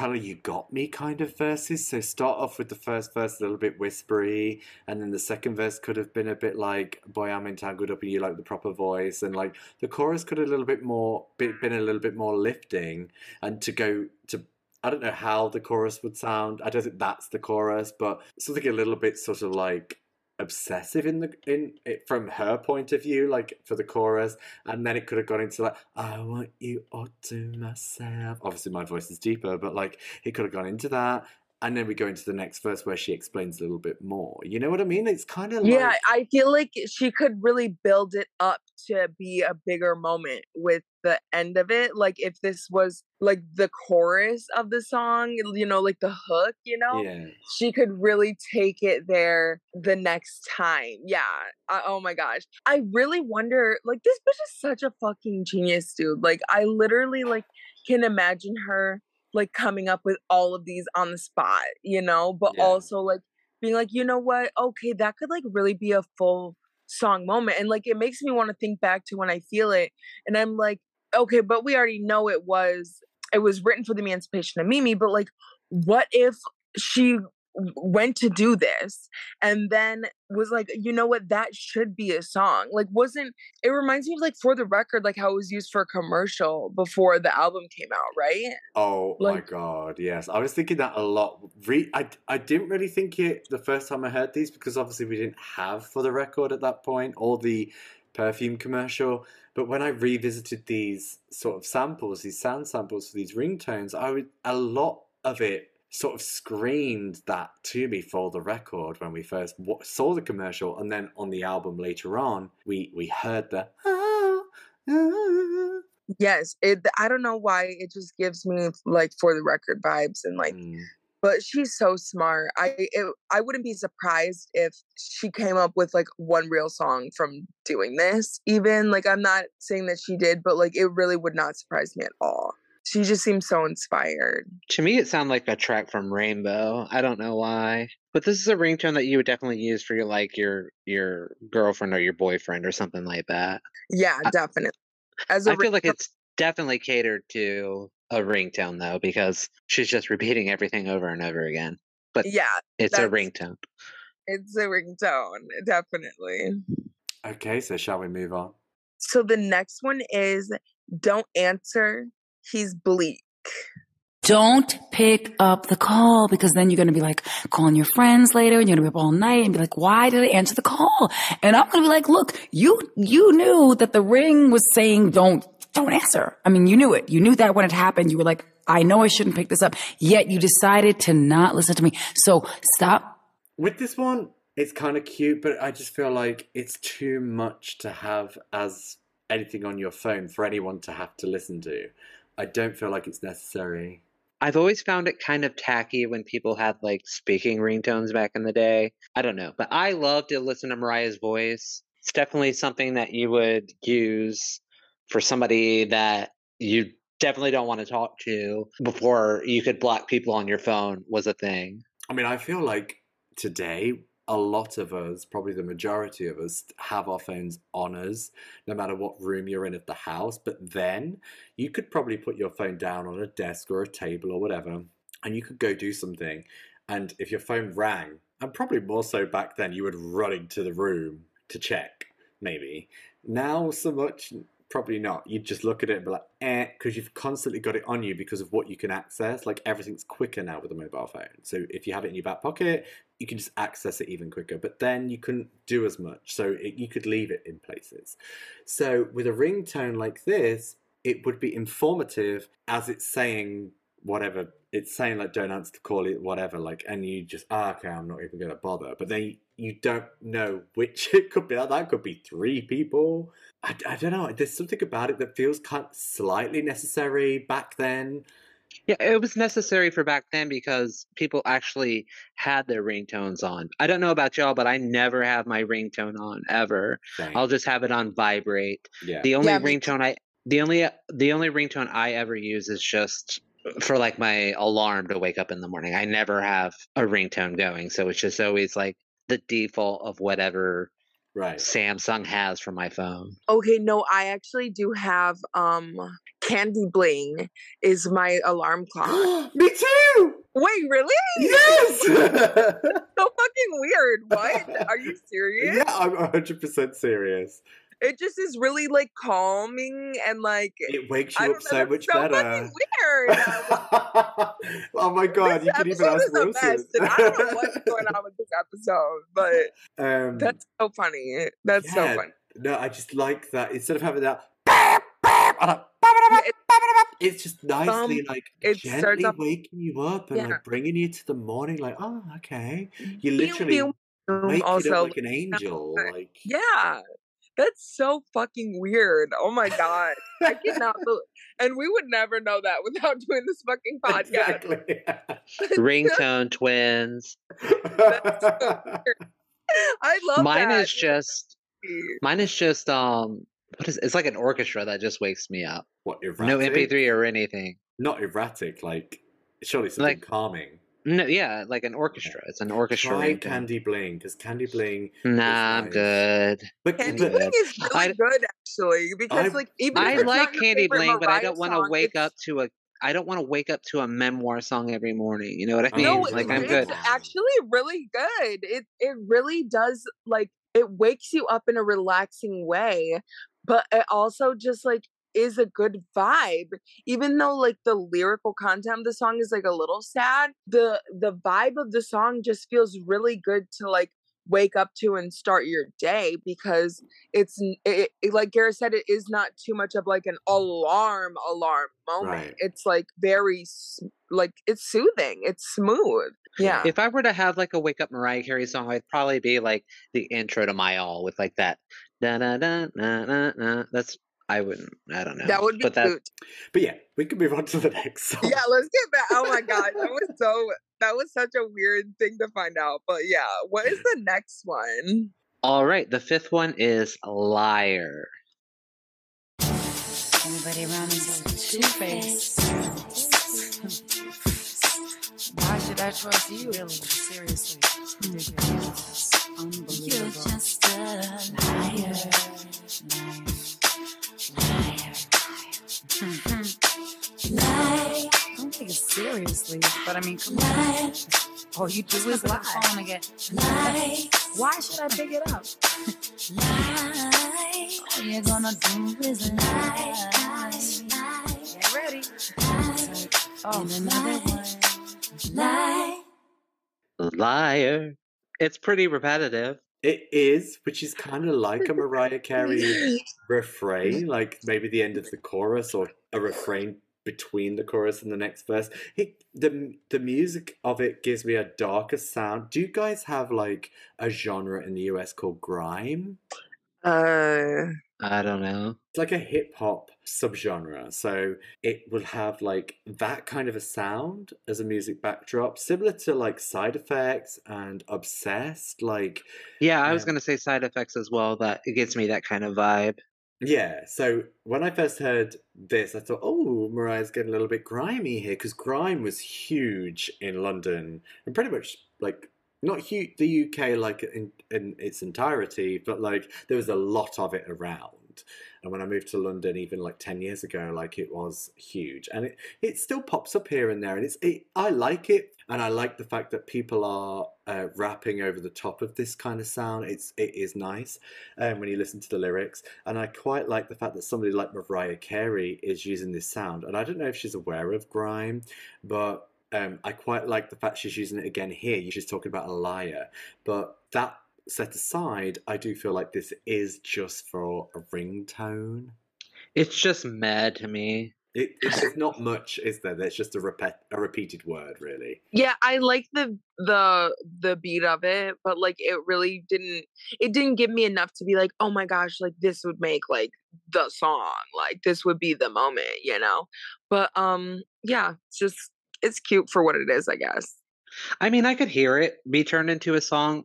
of you got me kind of verses. So start off with the first verse a little bit whispery and then the second verse could have been a bit like boy i'm entangled up in you like the proper voice and like the chorus could have a little bit more been a little bit more lifting and to go to i don't know how the chorus would sound. I don't think that's the chorus but something a little bit sort of like obsessive in the in it from her point of view like for the chorus and then it could have gone into like i want you all to myself. Obviously my voice is deeper but like it could have gone into that and then we go into the next verse where she explains a little bit more you know what i mean it's kind of Yeah, I feel like she could really build it up to be a bigger moment with the end of it. Like if this was like the chorus of the song, you know, like the hook, you know? yeah she could really take it there the next time. Yeah. I, oh my gosh. I really wonder like this bitch is such a fucking genius, dude. Like I literally like can imagine her like coming up with all of these on the spot, you know, but Yeah. also like being like, you know what? Okay, that could like really be a full song moment. And like it makes me want to think back to when I feel it. And I'm like, okay, but we already know it was it was written for the emancipation of Mimi, but like what if she went to do this and then was like you know what that should be a song like wasn't it reminds me of like for the record like how it was used for a commercial before the album came out right Oh my god, yes. I was thinking that a lot. Re- I, I didn't really think it the first time I heard these because obviously we didn't have for the record at that point or the perfume commercial. But when I revisited these sort of samples, these sound samples for these ringtones, I would a lot of it sort of screamed that to me for the record when we first wa saw the commercial, and then on the album later on, we we heard the. "Ah, ah." yes it i don't know why it just gives me like for the record vibes and like Mm. but she's so smart i it, i wouldn't be surprised if she came up with like one real song from doing this even like i'm not saying that she did but like it really would not surprise me at all she just seems so inspired To me, it sounded like a track from Rainbow. I don't know why, but this is a ringtone that you would definitely use for your like your your girlfriend or your boyfriend or something like that. yeah definitely as a I feel like it's definitely catered to a ringtone though, because she's just repeating everything over and over again. But yeah it's a that's- ringtone. it's a ringtone definitely Okay, so shall we move on? so the next one is don't answer he's bleak Don't pick up the call because then you're going to be like calling your friends later and you're going to be up all night and be like, why did I answer the call? And I'm going to be like, look, you, you knew that the ring was saying don't, don't answer. I mean, you knew it. You knew that when it happened. You were like, I know I shouldn't pick this up. Yet you decided to not listen to me. So stop. With this one, it's kind of cute, but I just feel like it's too much to have as anything on your phone for anyone to have to listen to. I don't feel like it's necessary. I've always found it kind of tacky when people had like speaking ringtones back in the day. I don't know, but I love to listen to Mariah's voice. It's definitely something that you would use for somebody that you definitely don't want to talk to before you could block people on your phone was a thing. I mean, I feel like today, a lot of us, probably the majority of us, have our phones on us, no matter what room you're in of the house. But then you could probably put your phone down on a desk or a table or whatever, and you could go do something. and if your phone rang, and probably more so back then, you would run into the room to check, maybe. Now, so much, probably not. You'd just look at it and be like, eh, because you've constantly got it on you because of what you can access. Like everything's quicker now with a mobile phone. So if you have it in your back pocket, you can just access it even quicker. But then you couldn't do as much. So it, you could leave it in places. So with a ringtone like this, it would be informative as it's saying whatever it's saying like don't answer the call it whatever like and you just ah, okay i'm not even gonna bother but then you don't know which it could be that could be three people I, I don't know there's something about it that feels kind of slightly necessary back then Yeah, it was necessary for back then because people actually had their ringtones on. I don't know about y'all, but I never have my ringtone on ever. Same. I'll just have it on vibrate. yeah The only Yeah, me ringtone I the only the only ringtone I ever use is just for like my alarm to wake up in the morning. I never have a ringtone going, so it's just always like the default of whatever right Samsung has for my phone. Okay, no, I actually do have um Candy Bling is my alarm clock. me too Wait, really? yes So fucking weird. What? Are you serious? yeah i'm 100% serious It just is really like calming and like it wakes you up know, so much so better weird. oh my god this you can even ask Wilson. mess, I don't know what's going on with this episode, but um, that's so funny. That's so funny. No, I just like that instead of having that. It's just nicely Um, like it gently off- waking you up and Yeah. like bringing you to the morning. Like, oh, okay. You literally pew. Um, wake also, up like an angel. Like, yeah, that's so fucking weird. Oh my god, I cannot believe. And we would never know that without doing this fucking podcast. exactly. Ringtone twins. I love Mine that. is just mine is just um what is it's like an orchestra that just wakes me up. what erratic? No MP3 or anything. Not erratic. Like, surely something Like, calming. No, yeah, like an orchestra. It's an orchestra. Try ringtone. Candy Bling because Candy Bling. Nah, I'm good. But, Candy but Bling is really I- good actually because I- like even I like Candy Bling, but I don't want to wake it's- up to a. I don't want to wake up to a memoir song every morning. You know what I mean? No, like it's, I'm it's good. actually really good. It it really does like it wakes you up in a relaxing way, but it also just like is a good vibe. Even though like the lyrical content of the song is like a little sad, the the vibe of the song just feels really good to like wake up to and start your day because it's it, it- like Gareth said it is not too much of like an alarm alarm moment. Right. It's like very like it's soothing. It's smooth. Yeah. If I were to have like a wake up Mariah Carey song, I'd probably be like the intro to My All with like that. Da da da na na na. That's I wouldn't. I don't know. That would be but that, cute. but yeah, we can move on to the next song. Yeah, let's get back. Oh my god, that was so that was such a weird thing to find out. But yeah, what is the next one? All right, the fifth one is Liar. Everybody around me says, Two Face. Why should I trust you? Really, seriously. Ridiculous. You're just a liar. Liar. Lie, Don't take it seriously. But I mean, come on. lie, All oh, you do is lie. Phone again. lie, Why should I pick it up? lie. All you're gonna do is Lie, Get ready. lie, Oh, And another another one. lie. Liar. It's pretty repetitive. It is, which is kind of like a Mariah Carey refrain, like maybe the end of the chorus or a refrain between the chorus and the next verse. It, the the music of it gives me a darker sound. Do you guys have like a genre in the US called grime? Uh, I don't know. It's like a hip hop subgenre, so it will have like that kind of a sound as a music backdrop, similar to like Side Effects and Obsessed. Like, Yeah, I was Yeah. gonna say side effects as well. That it gives me that kind of vibe. Yeah, so when I first heard this, I thought, oh, Mariah's getting a little bit grimy here because grime was huge in London and pretty much like not huge the UK like in, in its entirety, but like there was a lot of it around. And when I moved to London, even like ten years ago, like it was huge, and it it still pops up here and there, and it's it, I like it, and I like the fact that people are uh, rapping over the top of this kind of sound. It's it is nice um, when you listen to the lyrics, and I quite like the fact that somebody like Mariah Carey is using this sound. And I don't know if she's aware of grime, but um, I quite like the fact she's using it again here. She's talking about a liar, but that set aside, I do feel like this is just for a ringtone. It's just mad to me. It, it's just not much, is there? There's just a repeat, a repeated word, really. Yeah, I like the the the beat of it, but like it really didn't it didn't give me enough to be like, "Oh my gosh, like this would make like the song. Like this would be the moment," you know? But um yeah, it's just it's cute for what it is, I guess. I mean, I could hear it be turned into a song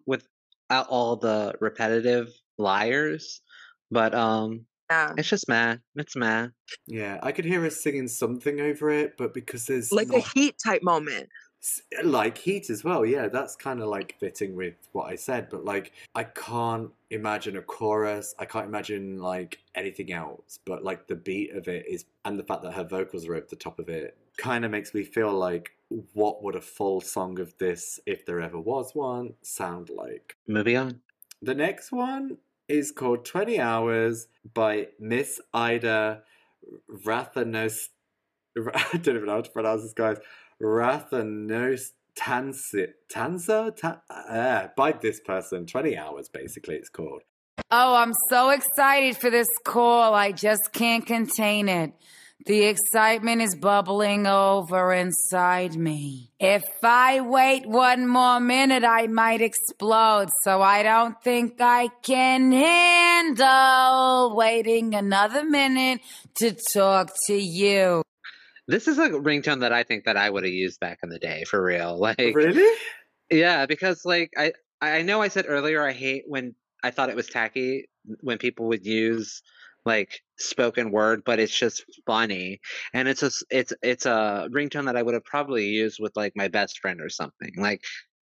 without all the repetitive liars, but um, Yeah. it's just mad. It's mad. Yeah, I could hear her singing something over it, but because there's Like a heat type moment. Like heat as well yeah that's kind of like fitting with what i said but like i can't imagine a chorus i can't imagine like anything else but like the beat of it is and the fact that her vocals are over the top of it kind of makes me feel like what would a full song of this if there ever was one sound like Moving on. the next one is called 20 hours by miss ida rathanos i don't even know how to pronounce this guys Rathanos Tansa, Tanza? Ta- uh, by this person. 20 hours, basically, it's called. Oh, I'm so excited for this call. I just can't contain it. The excitement is bubbling over inside me. If I wait one more minute, I might explode. So I don't think I can handle waiting another minute to talk to you. This is a ringtone that I think that I would have used back in the day for real. Like, Really? yeah, because like I I know I said earlier I hate when I thought it was tacky when people would use like spoken word, but it's just funny, and it's a it's it's a ringtone that I would have probably used with like my best friend or something, like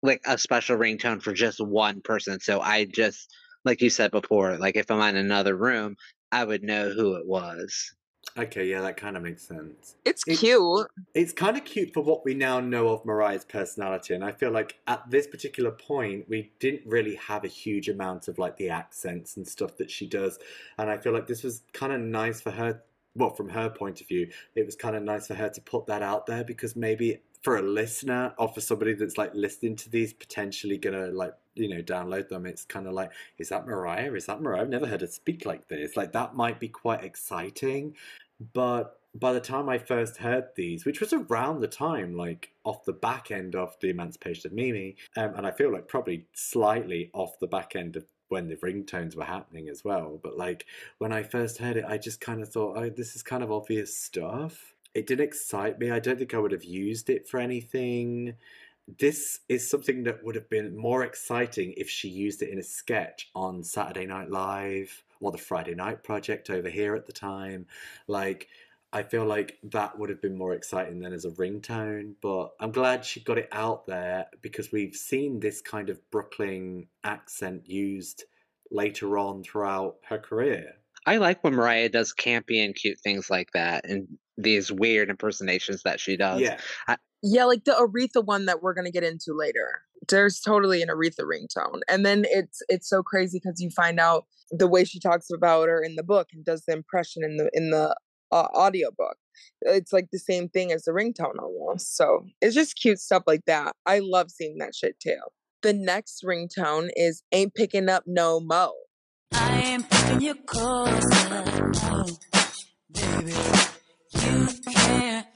like a special ringtone for just one person. So I just like you said before, like if I'm in another room, I would know who it was. Okay, yeah, that kind of makes sense. It's It- cute. It's kind of cute for what we now know of Mariah's personality, and I feel like at this particular point, we didn't really have a huge amount of like the accents and stuff that she does, and I feel like this was kind of nice for her. Well, from her point of view, it was kind of nice for her to put that out there because maybe for a listener or for somebody that's like listening to these, potentially gonna like you know download them, it's kind of like, is that Mariah? Is that Mariah? I've never heard her speak like this. Like that might be quite exciting, but by the time I first heard these, which was around the time, like off the back end of the Emancipation of Mimi, um, and I feel like probably slightly off the back end of when the ringtones were happening as well. But like when I first heard it, I just kind of thought, oh, this is kind of obvious stuff. It didn't excite me. I don't think I would have used it for anything. This is something that would have been more exciting if she used it in a sketch on Saturday Night Live or the Friday Night Project over here at the time. Like, I feel like that would have been more exciting than as a ringtone, but I'm glad she got it out there because we've seen this kind of Brooklyn accent used later on throughout her career. I like when Mariah does campy and cute things like that, and these weird impersonations that she does. Yeah, Yeah, like the Aretha one that we're gonna get into later. There's totally an Aretha ringtone, and then it's it's so crazy because you find out the way she talks about her in the book and does the impression in the in the uh, audiobook. It's like the same thing as the ringtone almost. So it's just cute stuff like that. I love seeing that shit too. The next ringtone is "Ain't Picking Up No Mo." I ain't picking your calls up, baby. You can't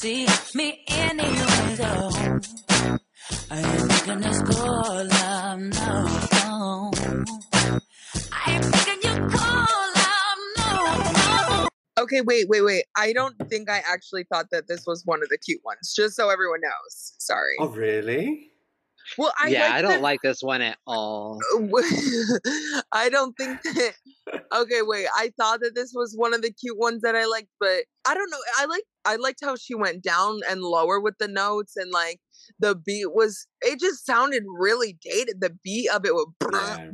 see me anywhere, though. I ain't picking this call up, no, no. I ain't picking your call. Okay, wait, wait, wait. I don't think I actually thought that this was one of the cute ones. Just so everyone knows. Sorry. Oh, really? Well, I yeah, like I don't that- like this one at all. Uh, I don't think that Okay, wait. I thought that this was one of the cute ones that I liked, but I don't know. I like I liked how she went down and lower with the notes and like the beat was it just sounded really dated. The beat of it was Yeah.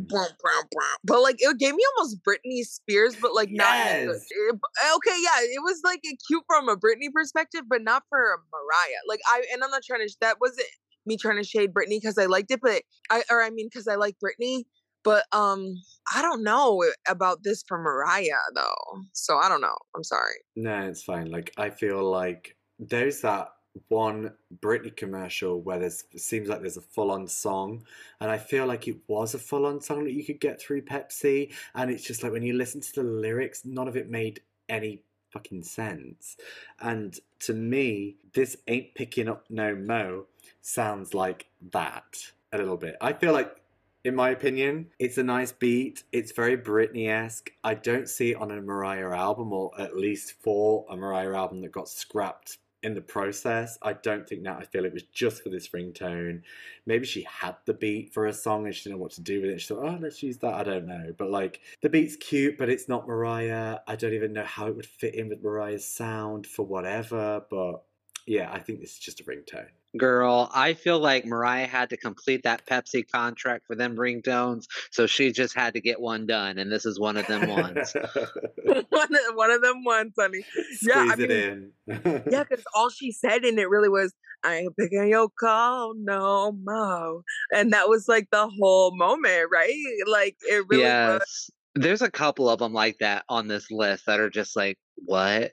but like it gave me almost Britney Spears, but like not in a good- Yes. Eh, it- eh, okay, yeah, it was like a cute from a Britney perspective, but not for Mariah. Like I and I'm not trying to that wasn't me trying to shade Britney because I liked it, but I or I mean because I like Britney, but um I don't know about this for Mariah though. So I don't know. I'm sorry. No, it's fine. Like I feel like there's that one Britney commercial where there's seems like there's a full-on song, and I feel like it was a full-on song that you could get through Pepsi, and it's just like when you listen to the lyrics, none of it made any fucking sense. And to me, this ain't picking up no mo sounds like that a little bit. I feel like in my opinion. It's a nice beat. It's very Britney esque. I don't see it on a Mariah album, or at least for a Mariah album that got scrapped in the process. I don't think that. I feel it was just for this ringtone. Maybe she had the beat for a song and she didn't know what to do with it. She thought, oh, let's use that. I don't know. But like, the beat's cute, but it's not Mariah. I don't even know how it would fit in with Mariah's sound for whatever. But yeah, I think this is just a ringtone. Girl, I feel like Mariah had to complete that Pepsi contract for them ringtones, so she just had to get one done, and this is one of them ones. one, of, one of them ones, honey. Yeah, I Squeeze it in. Yeah, because all she said in it really was, I ain't picking your call no more. And that was like the whole moment, right? Like it really was. yes. There's a couple of them like that on this list that are just like, what?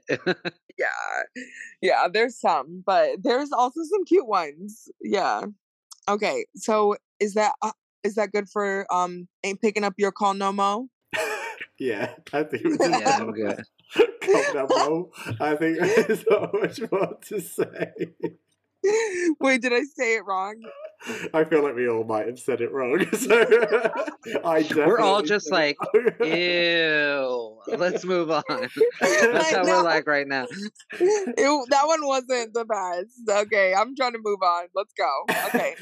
Yeah. Yeah, there's some, but there's also some cute ones. Yeah. Okay. So is that uh, is that good for um ain't picking up your call no mo? yeah, I think it was Yeah, I'm good. Come down low. I think there's not much more to say. Wait, did I say it wrong? I feel like we all might have said it wrong. So I We're all just like, ew. Let's move on. That's how we're like right now. It, that one wasn't the best. Okay, I'm trying to move on. Let's go. Okay.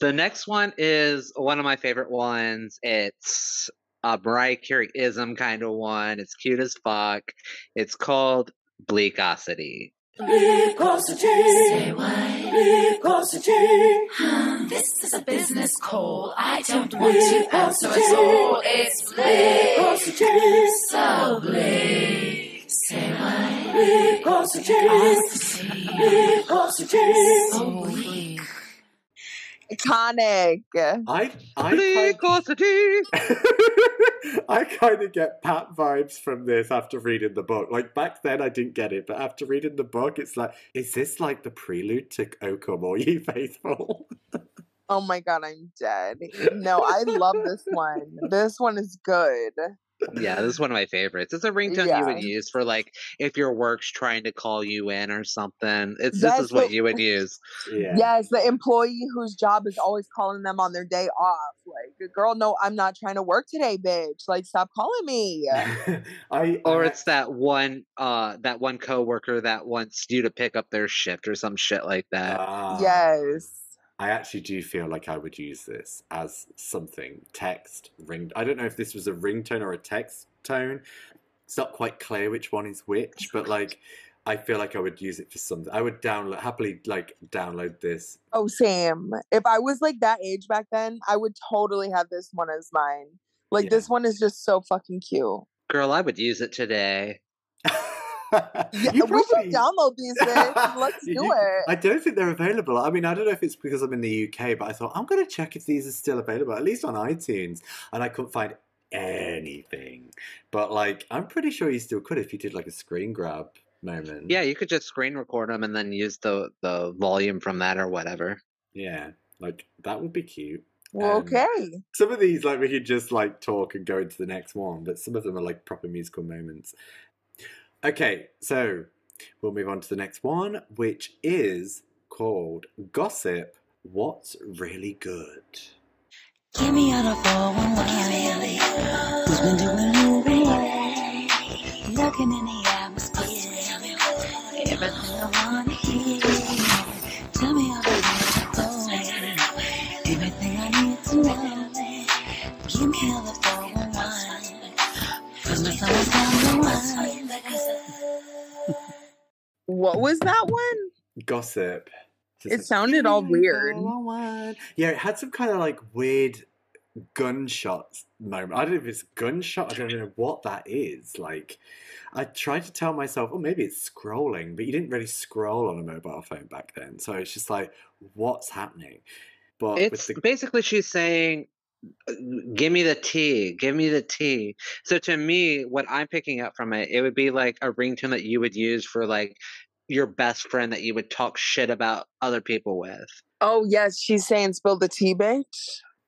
The next one is one of my favorite ones. It's a Mariah Carey ism kind of one. It's cute as fuck. It's called Bleakosity. Say what? Hmm, this is a business call. I don't want to answer at all. It's Blake. So Blake. Say what? Bleakosity. So bleak. Iconic. I I kind, I kind of get Pat vibes from this after reading the book. Like back then, I didn't get it, but after reading the book, it's like, is this like the prelude to "O Come All Ye Faithful"? Oh my god, I'm dead. No, I love this one. This one is good. Yeah, this is one of my favorites. It's a ringtone you would use for like if your work's trying to call you in or something. It's this That's is what the- you would use. Yeah. Yes, the employee whose job is always calling them on their day off. Like, girl, no, I'm not trying to work today, bitch. Like, stop calling me. I Or I it's that one uh that one coworker that wants you to pick up their shift or some shit like that. Ah. yes. I actually do feel like I would use this as something text ring. I don't know if this was a ringtone or a text tone. It's not quite clear which one is which, but like I feel like I would use it for something. I would download happily like download this. Oh, Sam. If I was like that age back then, I would totally have this one as mine. Like, Yeah. this one is just so fucking cute. Girl, I would use it today. Yeah, You we should probably- download these, bitch. Let's do You- it. I don't think they're available. I mean, I don't know if it's because I'm in the UK, but I thought I'm going to check if these are still available, at least on iTunes, and I couldn't find anything. But like, I'm pretty sure you still could if you did like a screen grab moment. Yeah, you could just screen record them and then use the the volume from that or whatever. yeah, like that would be cute. Well, Um, okay. Some of these, like, we could just like talk and go into the next one, but some of them are like proper musical moments. Okay, so we'll move on to the next one, which is called Gossip What's Really Good. Give me all the 411. Who's been doing? Looking in the atmosphere. Everything I wanna hear. What was that one? Gossip. Just It like, sounded all weird. Yeah, it had some kind of like weird gunshot moment. I don't know if it's gunshot. I don't know what that is. Like, I tried to tell myself, oh, maybe it's scrolling, but you didn't really scroll on a mobile phone back then. So it's just like, what's happening? But It's the basically she's saying, "Give me the tea, give me the tea." So to me, what I'm picking up from it, it would be like a ringtone that you would use for like your best friend that you would talk shit about other people with. Oh yes, she's saying spill the tea, bitch.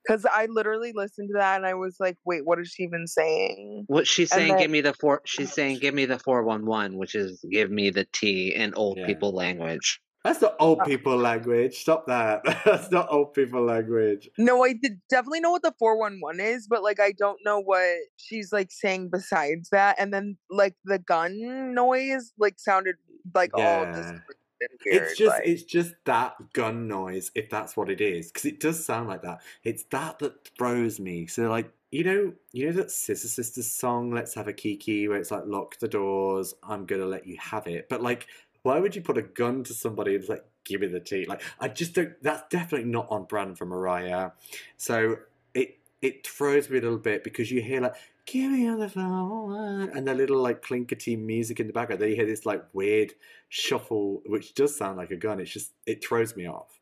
Because I literally listened to that and I was like, wait, what is she even saying? What she's saying, then- "Give me the four She's saying, "Give me the four one one," which is "Give me the tea" in old Yeah. people language. Uh, that's the old people language. Stop that. That's not old people language. No, I did definitely know what the 411 is, but like I don't know what she's like saying besides that. And then like the gun noise like sounded like all Yeah. distorted and weird. It's just like- it's just that gun noise, if that's what it is, because it does sound like that. It's that that throws me. So like you know, you know that Scissor Sisters song, "Let's Have a Kiki," where it's like lock the doors, I'm gonna let you have it. But like, why would you put a gun to somebody and like give me the tea? Like, I just don't. That's definitely not on brand for Mariah. So it it throws me a little bit because you hear like give me the phone and the little like clinkety music in the background then you hear this like weird shuffle which does sound like a gun it's just it throws me off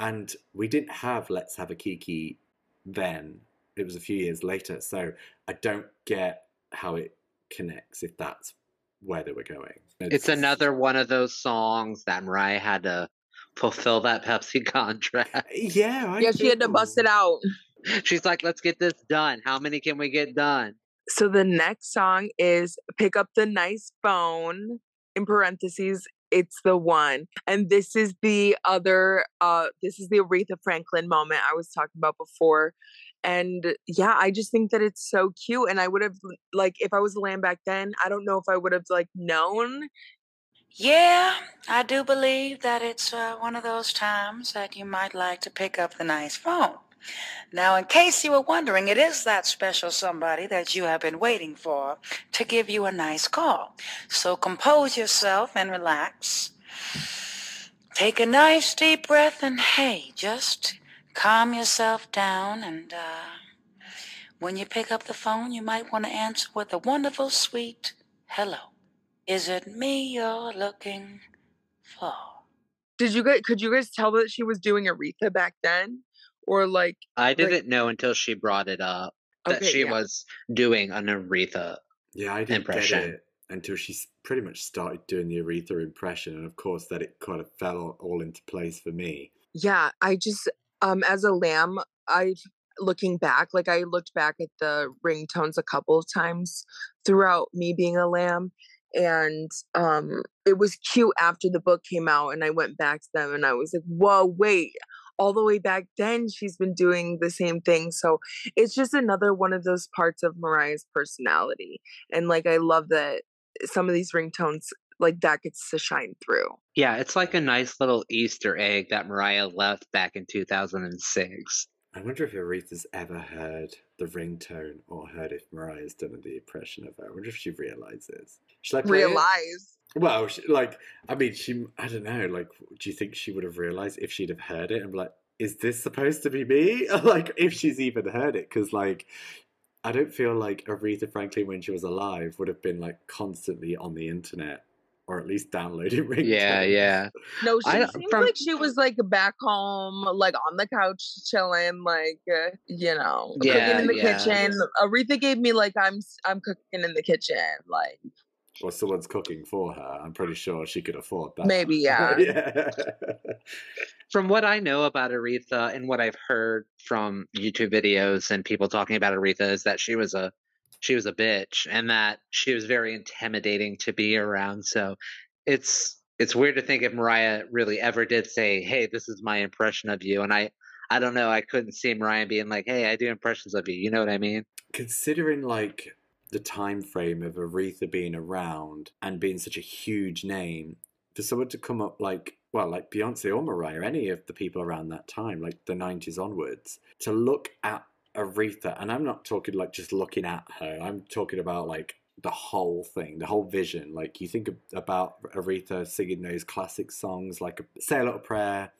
and we didn't have let's have a kiki then it was a few years later so i don't get how it connects if that's where they were going It's another one of those songs that Mariah had to fulfill that Pepsi contract. yeah I yeah, she had to bust it out. She's like, "Let's get this done. How many can we get done?" So the next song is Pick Up the Nice Phone. In parentheses, it's the one. And this is the other uh this is the Aretha Franklin moment I was talking about before. And yeah, I just think that it's so cute. And I would have like if I was a lamb back then, I don't know if I would have like known. Yeah, I do believe that it's uh, one of those times that you might like to pick up the nice phone. Now, in case you were wondering, it is that special somebody that you have been waiting for to give you a nice call. So compose yourself and relax. Take a nice deep breath and hey, just calm yourself down. And uh, when you pick up the phone, you might want to answer with a wonderful, sweet hello. Is it me you're looking for? Did you guys could you guys tell that she was doing Aretha back then? Or like I didn't know until she brought it up that Okay, she yeah. was doing an Aretha. Yeah, I didn't impression. get it until she pretty much started doing the Aretha impression, and of course, that it kind of fell all, all into place for me. yeah i just um as a lamb i looking back like i looked back at the ringtones a couple of times throughout me being a lamb and um it was cute after the book came out and i went back to them and i was like whoa wait all the way back then she's been doing the same thing. So it's just another one of those parts of mariah's personality and like i love that some of these ringtones like that gets to shine through Yeah, it's like a nice little Easter egg that Mariah left back in 2006. I wonder if Aretha's ever heard the ringtone or heard if Mariah's done the impression of her. I wonder if she realizes. Should I play it? realize Well, she, like, I mean, she, I don't know, like, do you think she would have realized if she'd have heard it and be like, is this supposed to be me? like, if she's even heard it, because, like, I don't feel like Aretha Franklin, when she was alive, would have been, like, constantly on the internet or at least downloading ringtones. Yeah, yeah. No, she I don't- seems from- like she was like back home, like on the couch chilling, like uh, you know, Yeah, cooking in the yeah. kitchen. Aretha gave me like I'm s- I'm cooking in the kitchen, like Or someone's cooking for her. I'm pretty sure she could afford that. Maybe, yeah. yeah. From what I know about Aretha and what I've heard from YouTube videos and people talking about Aretha is that she was a she was a bitch and that she was very intimidating to be around. So it's it's weird to think if Mariah really ever did say, "Hey, this is my impression of you," and I I don't know, I couldn't see Mariah being like, "Hey, I do impressions of you." You know what I mean? Considering, like, the time frame of Aretha being around and being such a huge name, for someone to come up like, well, like Beyonce or Mariah, any of the people around that time, like the 90s onwards, to look at Aretha, and I'm not talking like just looking at her, I'm talking about like the whole thing, the whole vision. Like you think about Aretha singing those classic songs, like "Say a Little Prayer,"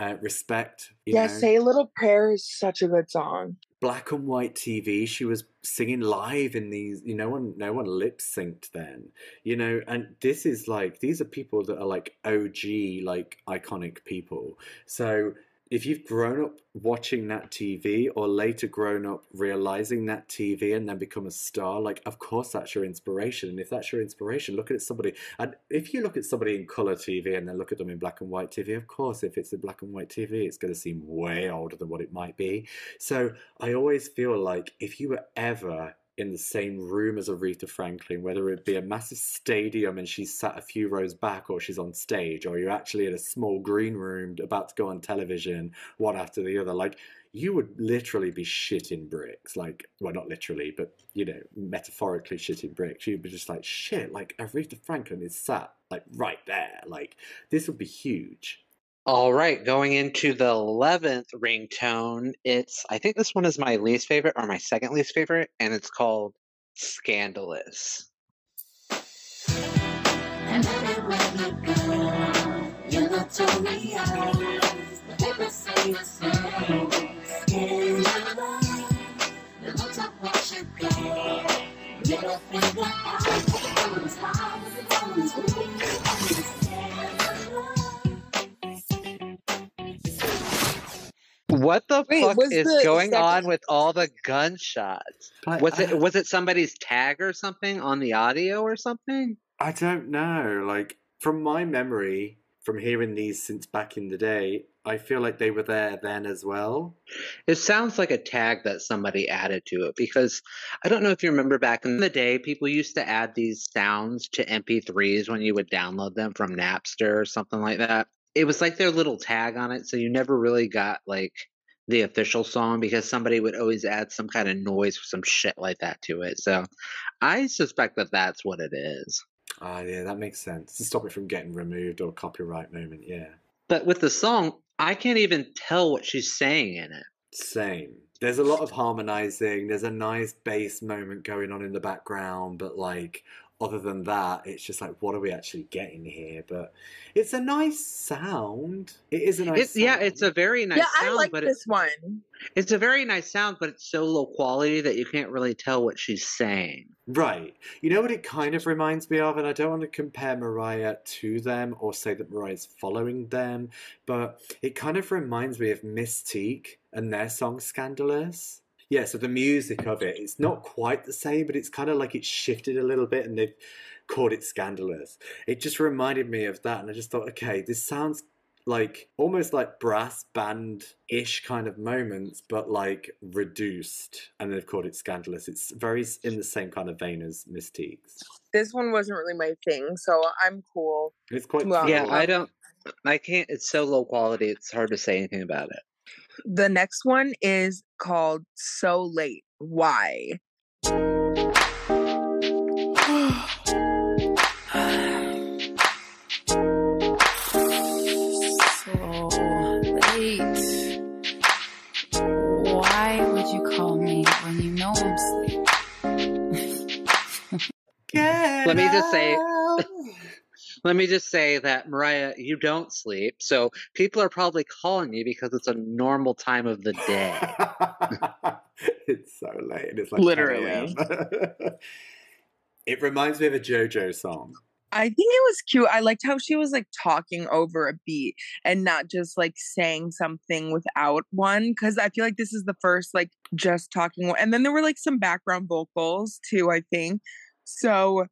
uh, "Respect." You yeah, know? Say a Little Prayer is such a good song. black and white TV. She was singing live in these. You know, no one, no one lip synced then. You know, and this is like these are people that are like OG, like iconic people. So if you've grown up watching that TV, or later grown up realizing that TV and then become a star, like of course that's your inspiration. And if that's your inspiration, look at somebody. And if you look at somebody in color TV and then look at them in black and white TV, of course, if it's in black and white TV, it's going to seem way older than what it might be. So I always feel like if you were ever in the same room as Aretha Franklin, whether it be a massive stadium and she's sat a few rows back or she's on stage, or you're actually in a small green room about to go on television, one after the other, like you would literally be shitting bricks. Like, well, not literally, but you know, metaphorically shitting bricks. You'd be just like, shit, like Aretha Franklin is sat like right there. Like, this would be huge. All right, going into the 11th ringtone, it's I think this one is my least favorite or my second least favorite and it's called Scandalous. What the Wait, fuck is the going on with all the gunshots? Like, Was I- it was it somebody's tag or something on the audio or something? I don't know. Like from my memory, from hearing these since back in the day, I feel like they were there then as well. It sounds like a tag that somebody added to it because I don't know if you remember back in the day, people used to add these sounds to MP3s when you would download them from Napster or something like that. It was like their little tag on it, so you never really got like the official song because somebody would always add some kind of noise or some shit like that to it. So I suspect that that's what it is. Ah, yeah, that makes sense. To stop it from getting removed or copyright moment, yeah. But with the song, I can't even tell what she's saying in it. Same. There's a lot of harmonizing. There's a nice bass moment going on in the background, but like other than that, it's just like what are we actually getting here? But it's a nice sound. It is a nice. It's yeah, it's a very nice yeah, sound, I like but it, this one. it's a very nice sound, but it's so low quality that you can't really tell what she's saying. Right. You know what it kind of reminds me of, and I don't want to compare Mariah to them or say that Mariah's following them, but it kind of reminds me of Mis-Teeq and their song Scandalous. Yeah, so the music of it, it's not quite the same, but it's kind of like it's shifted a little bit and they've called it Scandalous. It just reminded me of that, and I just thought, okay, this sounds like almost like brass band ish kind of moments, but like reduced, and they've called it Scandalous. It's very in the same kind of vein as Mis-Teeq's. This one wasn't really my thing, so I'm cool. It's quite Well, yeah, cool. I don't. I can't. It's so low quality. It's hard to say anything about it. The next one is called So Late. Why? So late. Why would you call me when you know I'm asleep? Let me just say- Let me just say that Mariah, you don't sleep, so people are probably calling you because it's a normal time of the day. it's so late. It's like Literally. it reminds me of a JoJo song. I think it was cute. I liked how she was like talking over a beat and not just like saying something without one. Cause I feel like this is the first like just talking. And then there were like some background vocals too, I think. So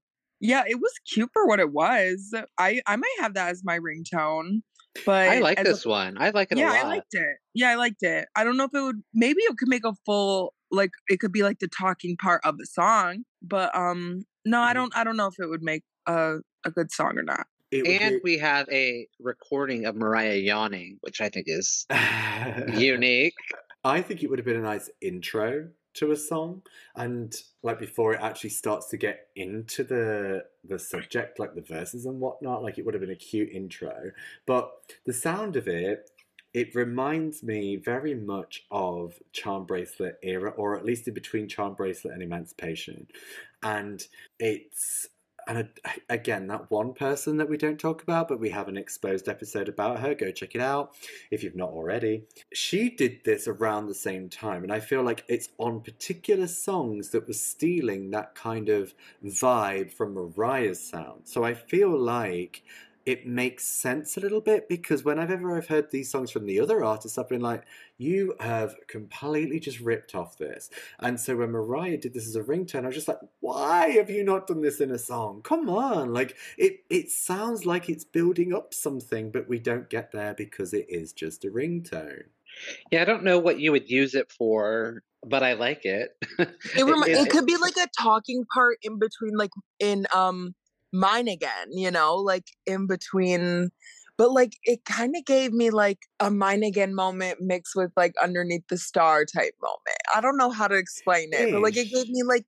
yeah, it was cute for what it was. I I might have that as my ringtone. But I like as a- this one. I like it yeah, a lot. I liked it. Yeah, I liked it. I don't know if it would maybe it could make a full like it could be like the talking part of the song, but um no, I Mhm. don't I don't know if it would make a a good song or not. And be- we have a recording of Mariah yawning, which I think is unique. I think it would have been a nice intro to a song, and like before it actually starts to get into the the subject, like the verses and whatnot. Like it would have been a cute intro, but the sound of it it reminds me very much of Charm Bracelet era, or at least in between Charm Bracelet and Emancipation. And it's and again, that one person that we don't talk about, but we have an exposed episode about her. Go check it out if you've not already. She did this around the same time, and I feel like it's on particular songs that were stealing that kind of vibe from Mariah's sound. So I feel like it makes sense a little bit because whenever I've heard these songs from the other artists, I've been like, you have completely just ripped off this. And so when Mariah did this as a ringtone, I was just like, why have you not done this in a song? Come on. Like it it sounds like it's building up something, but we don't get there because it is just a ringtone. Yeah, I don't know what you would use it for, but I like it. It, remi- it could be like a talking part in between, like in um mine again, you know, like in between. But like it kind of gave me like a mine again moment mixed with like underneath the star type moment. I don't know how to explain it, but like it gave me like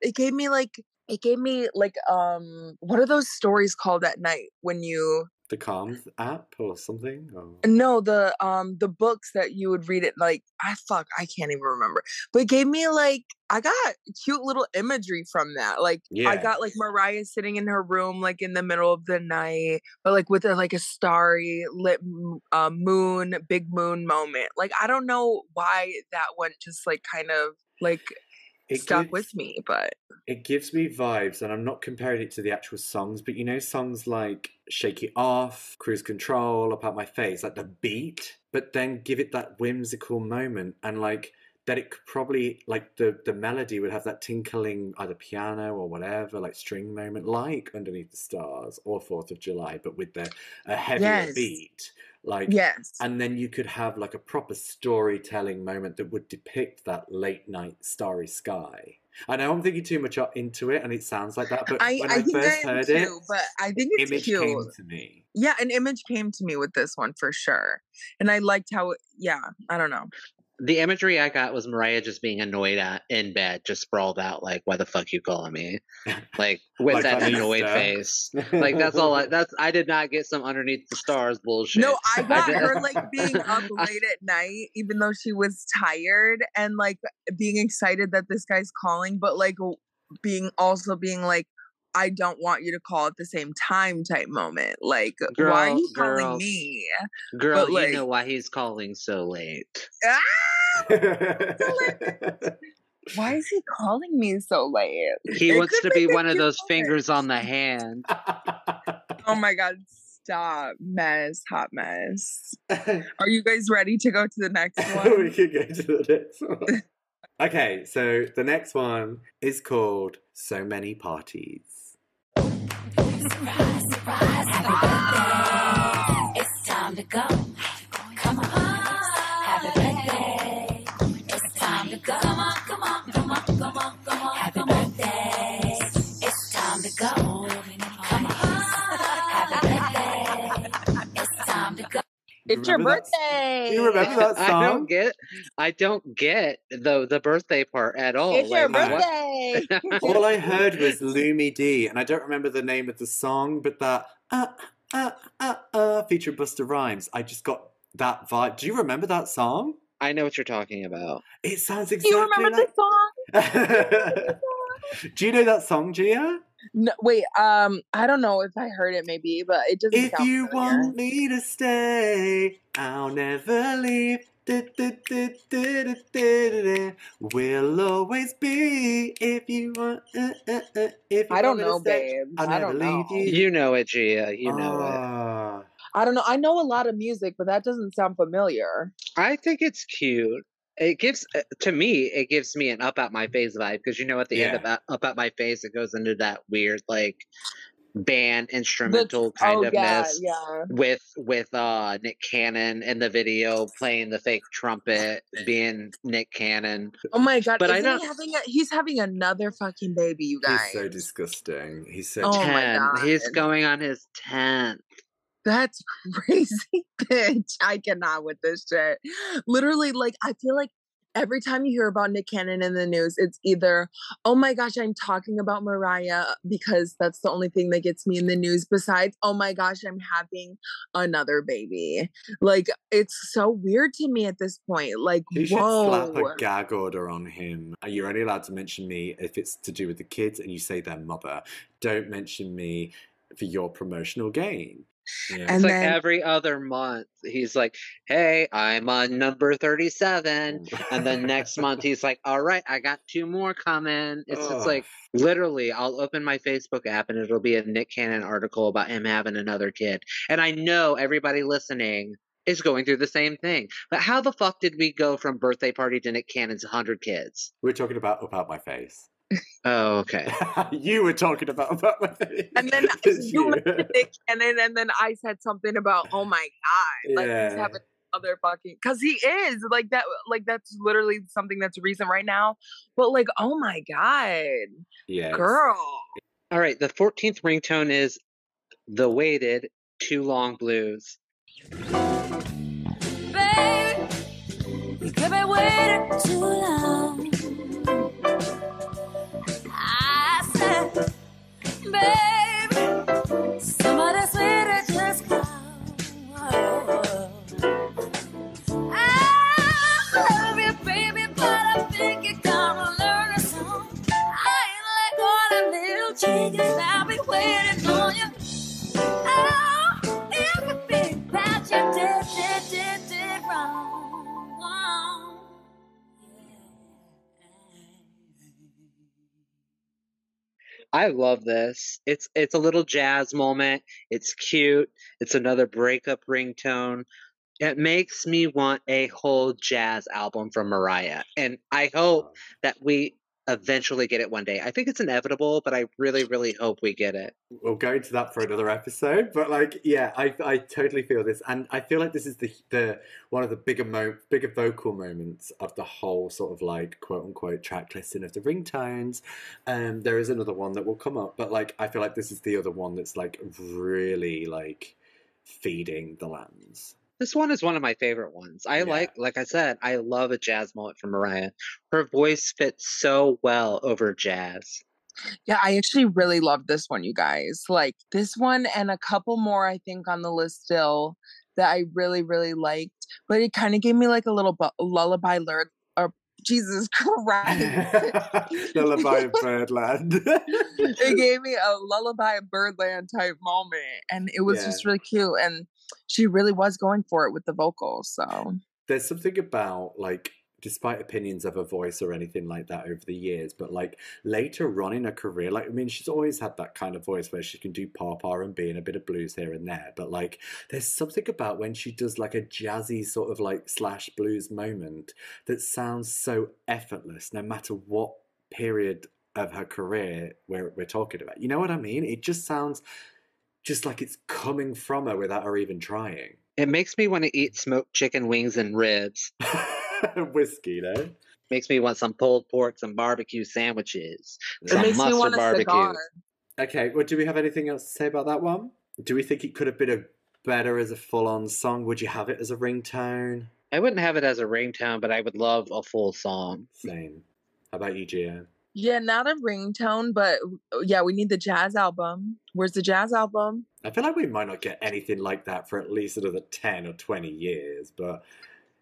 it gave me like it gave me like um what are those stories called at night when you the Calms app or something? Or... No, the um the books that you would read it like I fuck I can't even remember. But it gave me like I got cute little imagery from that. Like yeah. I got like Mariah sitting in her room like in the middle of the night, but like with a like a starry lit uh, moon, big moon moment. Like I don't know why that went just like kind of like it stuck gives, with me, but it gives me vibes, and I'm not comparing it to the actual songs, but you know, songs like Shake It Off, Cruise Control, Up My Face, like the beat, but then give it that whimsical moment, and like that it could probably like the the melody would have that tinkling either piano or whatever like string moment like underneath the stars or fourth of july but with the a heavier yes. beat like yes and then you could have like a proper storytelling moment that would depict that late night starry sky I know I'm thinking too much into it, and it sounds like that. But I, when I, I, first I heard too, it, but I think it's image cute. came to me. Yeah, an image came to me with this one for sure, and I liked how. It, yeah, I don't know the imagery I got was Mariah just being annoyed at in bed, just sprawled out, like, "Why the fuck you calling me?" Like with Like that annoyed face. Like that's all. I, that's I did not get some underneath the stars bullshit. No, I got did- her like being up late at night, even though she was tired, and like being excited that this guy's calling, but like being also being like, I don't want you to call at the same time type moment. Like, why are Girl, you calling me? Girl, but, you like- know why he's calling so late. Ah! Why is he calling me so late? He It wants to be one of those moment. fingers on the hand. Oh my god, stop. Mess, hot mess. Are you guys ready to go to the next one? we could go to the next one. Okay, so the next one is called So Many Parties. Surprise, surprise, happy birthday. It's time to go. Go. It's your Remember that- birthday. Do you remember that song? I don't get. I don't get the the birthday part at all. It's your Like, what- birthday. All I heard was Lumidee, and I don't remember the name of the song, but that uh uh uh uh featured Busta Rhymes. I just got that vibe. Do you remember that song? I know what you're talking about. It sounds exactly. Do you remember like. the song? Do you know that song, Gia? No, wait. Um, I don't know if I heard it, maybe, but it doesn't. If sound you familiar. want me to stay, I'll never leave. We'll always be if you want. Uh, uh, uh, if you I don't want me to know, stay, babe. I'll I never don't know. leave you. You know it, Gia. You know it. Ah. I don't know. I know a lot of music, but that doesn't sound familiar. I think it's cute. It gives uh, to me. It gives me an Up Out My Face vibe because you know at the end of that, Up Out My Face, it goes into that weird like band instrumental The- kind oh, of yeah, mess yeah. with with uh Nick Cannon in the video playing the fake trumpet, being Nick Cannon. Oh my god! But I isn't he don't- having a, he's having another fucking baby, you guys. He's so disgusting. He's so. Oh my Ten. He's going on his tenth. That's crazy, bitch. I cannot with this shit. Literally, like I feel like every time you hear about Nick Cannon in the news, it's either, oh my gosh, I'm talking about Mariah because that's the only thing that gets me in the news. Besides, oh my gosh, I'm having another baby. Like, it's so weird to me at this point. Like, You should whoa. slap a gag order on him. You're only allowed to mention me if it's to do with the kids and you say their mother. Don't mention me for your promotional gain. Yeah. And It's like every other month, he's like, "Hey, I'm on number 37," mm. and then next month he's like, "All right, I got two more coming." It's just like literally, I'll open my Facebook app and it'll be a Nick Cannon article about him having another kid, and I know everybody listening is going through the same thing. But how the fuck did we go from birthday party to Nick Cannon's 100 kids? We're talking about Up Out My Face. Oh, okay. you were talking about about my face. And then It's you mentioned Nick Cannon, and then I said something about, oh my God, like he's Yeah. having other fucking, because he is like that, like that's literally something that's recent right now. But like, oh my God, yeah, girl. All right, the 14th ringtone is the Waited Too Long Blues. Baby, you could be waiting too long. Baby, I love this. It's it's a little jazz moment. It's cute. It's another breakup ringtone. It makes me want a whole jazz album from Mariah. And I hope that we eventually get it one day. I think it's inevitable, but I really, really hope we get it. We'll go into that for another episode, but like, yeah, I I totally feel this, and I feel like this is the the one of the bigger mo bigger vocal moments of the whole sort of like quote unquote track listing of the ringtones. Um, there is another one that will come up, but like, I feel like this is the other one that's like really like feeding the lambs. This one is one of my favorite ones. I Yeah. like, like I said, I love a jazz moment from Mariah. Her voice fits so well over jazz. Yeah, I actually really love this one, you guys. Like this one and a couple more, I think, on the list still that I really, really liked. But it kind of gave me like a little bu- lullaby lyric. Or Jesus Christ. Lullaby of Birdland. it gave me a lullaby of birdland type moment and it was Yeah. just really cute and she really was going for it with the vocals so. There's something about like despite opinions of her voice or anything like that over the years but like later on in her career like i mean she's always had that kind of voice where she can do pop r&b and a bit of blues here and there but like there's something about when she does like a jazzy sort of like slash blues moment that sounds so effortless no matter what period of her career we're, we're talking about you know what i mean? It just sounds just like it's coming from her without her even trying It makes me want to eat smoked chicken wings and ribs. whiskey no Makes me want some pulled pork, some barbecue sandwiches. it Some makes me mustard want a barbecue. cigar Okay, well, do we have anything else to say about that one? Do we think it could have been a better as a full-on song? Would you have it as a ringtone? I wouldn't have it as a ringtone, but I would love a full song. Same. How about you, Gia? Yeah not a ringtone but uh, yeah we need the jazz album where's the jazz album I feel like we might not get anything like that for at least another ten or twenty years, but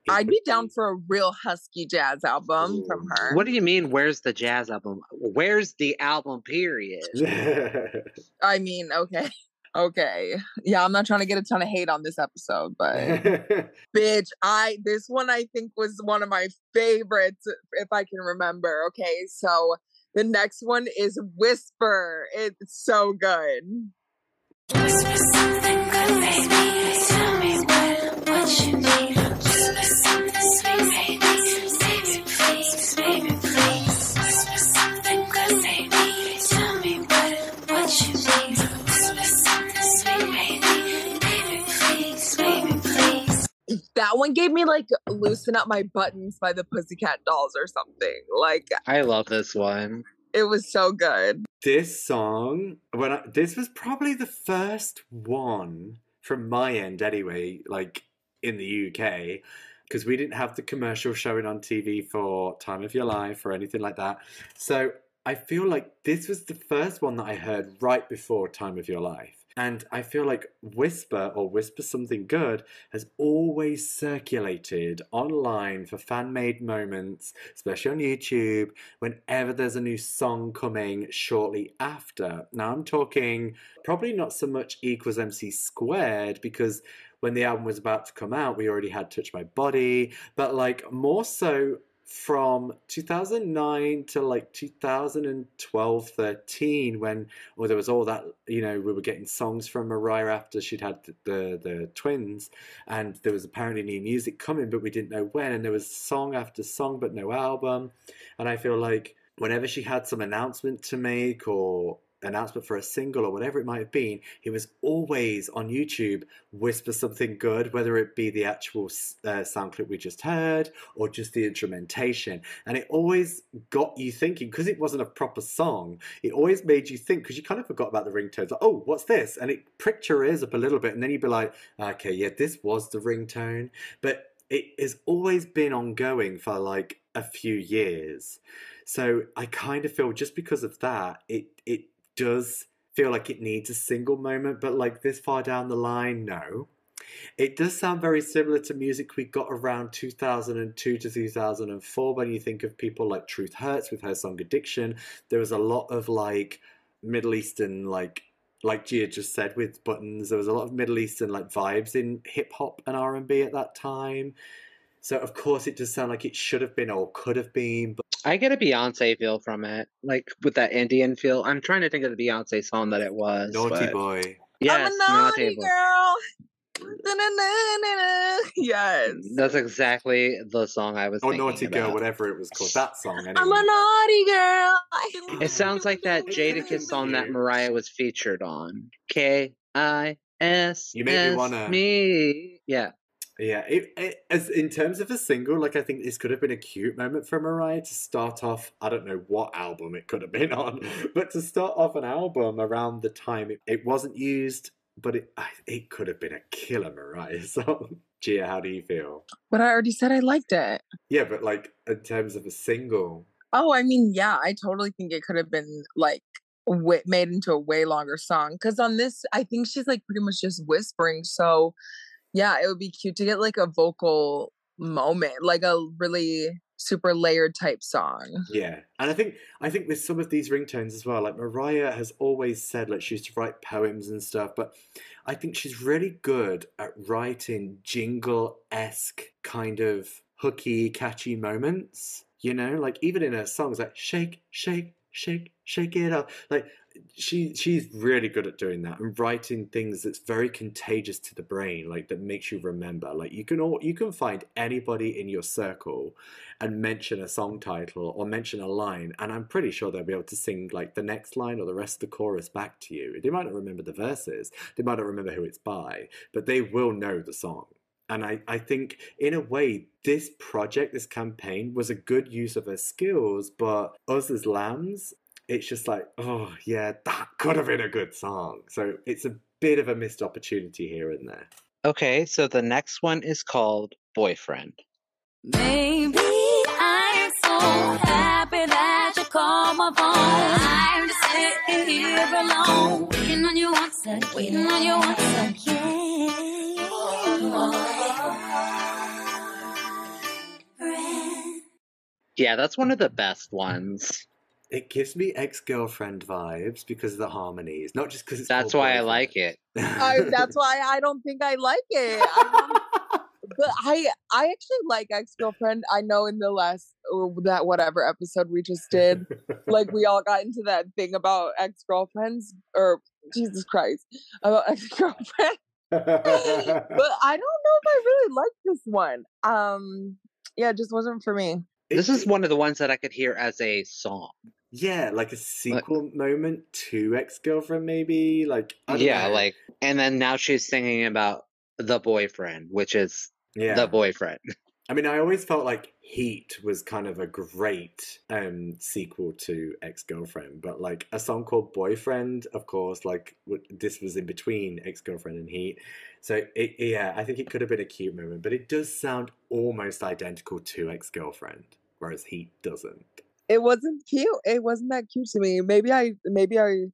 i'd be down for a real husky jazz album from her What do you mean? Where's the jazz album? Where's the album? Period. i mean okay okay yeah i'm not trying to get a ton of hate on this episode but bitch i this one i think was one of my favorites if i can remember okay so the next one is whisper it's so good Whisper something good, baby. Tell me what, what you need. That one gave me like loosen up my buttons by the pussycat dolls or something like I love this one. it was so good this song, when I, this was probably the first one from my end, anyway, like in the UK. because we didn't have the commercial showing on TV for Time of Your Life or anything like that. So I feel like this was the first one that I heard right before Time of Your Life. And I feel like Whisper or Whisper Something Good has always circulated online for fan made moments, especially on YouTube, whenever there's a new song coming shortly after. Now, I'm talking probably not so much equals MC squared because when the album was about to come out, we already had Touch My Body, but like more so from 2009 to like 2012 13 when well there was all that you know we were getting songs from mariah after she'd had the, the the twins and there was apparently new music coming but we didn't know when and there was song after song but no album. And i feel like whenever she had some announcement to make or announcement for a single or whatever it might have been, he was always on YouTube whisper something good, whether it be the actual uh, sound clip we just heard or just the instrumentation. And it always got you thinking, because it wasn't a proper song, it always made you think, because you kind of forgot about the ringtones. Like, oh, what's this? And it pricked your ears up a little bit. And then you'd be like, okay, yeah, this was the ringtone. But it has always been ongoing for like a few years. So I kind of feel just because of that, it it does feel like it needs a single moment, but like this far down the line, no. It does sound very similar to music we got around 2002 to 2004 when you think of people like Truth Hurts with her song Addiction. There was a lot of like Middle Eastern, like like Gia just said with Buttons, there was a lot of Middle Eastern like vibes in hip hop and R&B at that time. So of course it does sound like it should have been or could have been, but I get a Beyonce feel from it, like with that Indian feel. I'm trying to think of the Beyonce song that it was. Naughty but- Boy. Yes, I'm a naughty Boy. girl. Da-na-na-na-na. Yes. That's exactly the song I was Or thinking Naughty Girl, whatever it was called. That song anyway. I'm a naughty girl. It sounds like that Jadakiss song that Mariah was featured on. K I S You make me wanna- me. Yeah. Yeah, it, it, as in terms of a single, like I think this could have been a cute moment for Mariah to start off. I don't know what album it could have been on, but to start off an album around the time it, it wasn't used, but it I- it could have been a killer Mariah song. Gia, how do you feel? But I already said I liked it. Yeah, but like in terms of a single, Oh, I mean, yeah, I totally think it could have been like made into a way longer song. Because on this, I think she's like pretty much just whispering. So, yeah, it would be cute to get like a vocal moment, like a really super layered type song. Yeah, and I think I think with some of these ringtones as well, like Mariah has always said, like she used to write poems and stuff, but I think she's really good at writing jingle esque kind of hooky, catchy moments. You know, like even in her songs, like shake, shake, shake, shake it up. Like she she's really good at doing that and writing things that's very contagious to the brain, like that makes you remember. Like you can all you can find anybody in your circle and mention a song title or mention a line, and I'm pretty sure they'll be able to sing like the next line or the rest of the chorus back to you. They might not remember the verses, they might not remember who it's by, but they will know the song. And I, I think, in a way, this project, this campaign, was a good use of her skills, but us as lambs, it's just like, oh, yeah, that could have been a good song. So it's a bit of a missed opportunity here and there. Okay, so the next one is called Boyfriend. Baby, I'm so happy that you called my phone. I'm just sitting here alone, waiting on your answer, waiting on your answer. Yeah. Yeah, that's one of the best ones. It gives me ex girlfriend vibes because of the harmonies, not just because. That's why I like it. I, that's why I don't think I like it. I but I I actually like ex girlfriend. I know in the last oh, that whatever episode we just did, like we all got into that thing about ex girlfriends or Jesus Christ about ex girlfriend. But I don't know if I really like this one. Um, yeah, it just wasn't for me. This is one of the ones that I could hear as a song. Yeah, like a sequel moment to ex girlfriend, maybe. Like Yeah, know. like, and then now she's singing about the boyfriend, which is yeah. the boyfriend. I mean, I always felt like Heat was kind of a great um, sequel to Ex Girlfriend, but like a song called Boyfriend, of course, like w- this was in between Ex Girlfriend and Heat. So it, yeah, I think it could have been a cute moment, but it does sound almost identical to Ex Girlfriend, whereas Heat doesn't. It wasn't cute. It wasn't that cute to me. Maybe I maybe I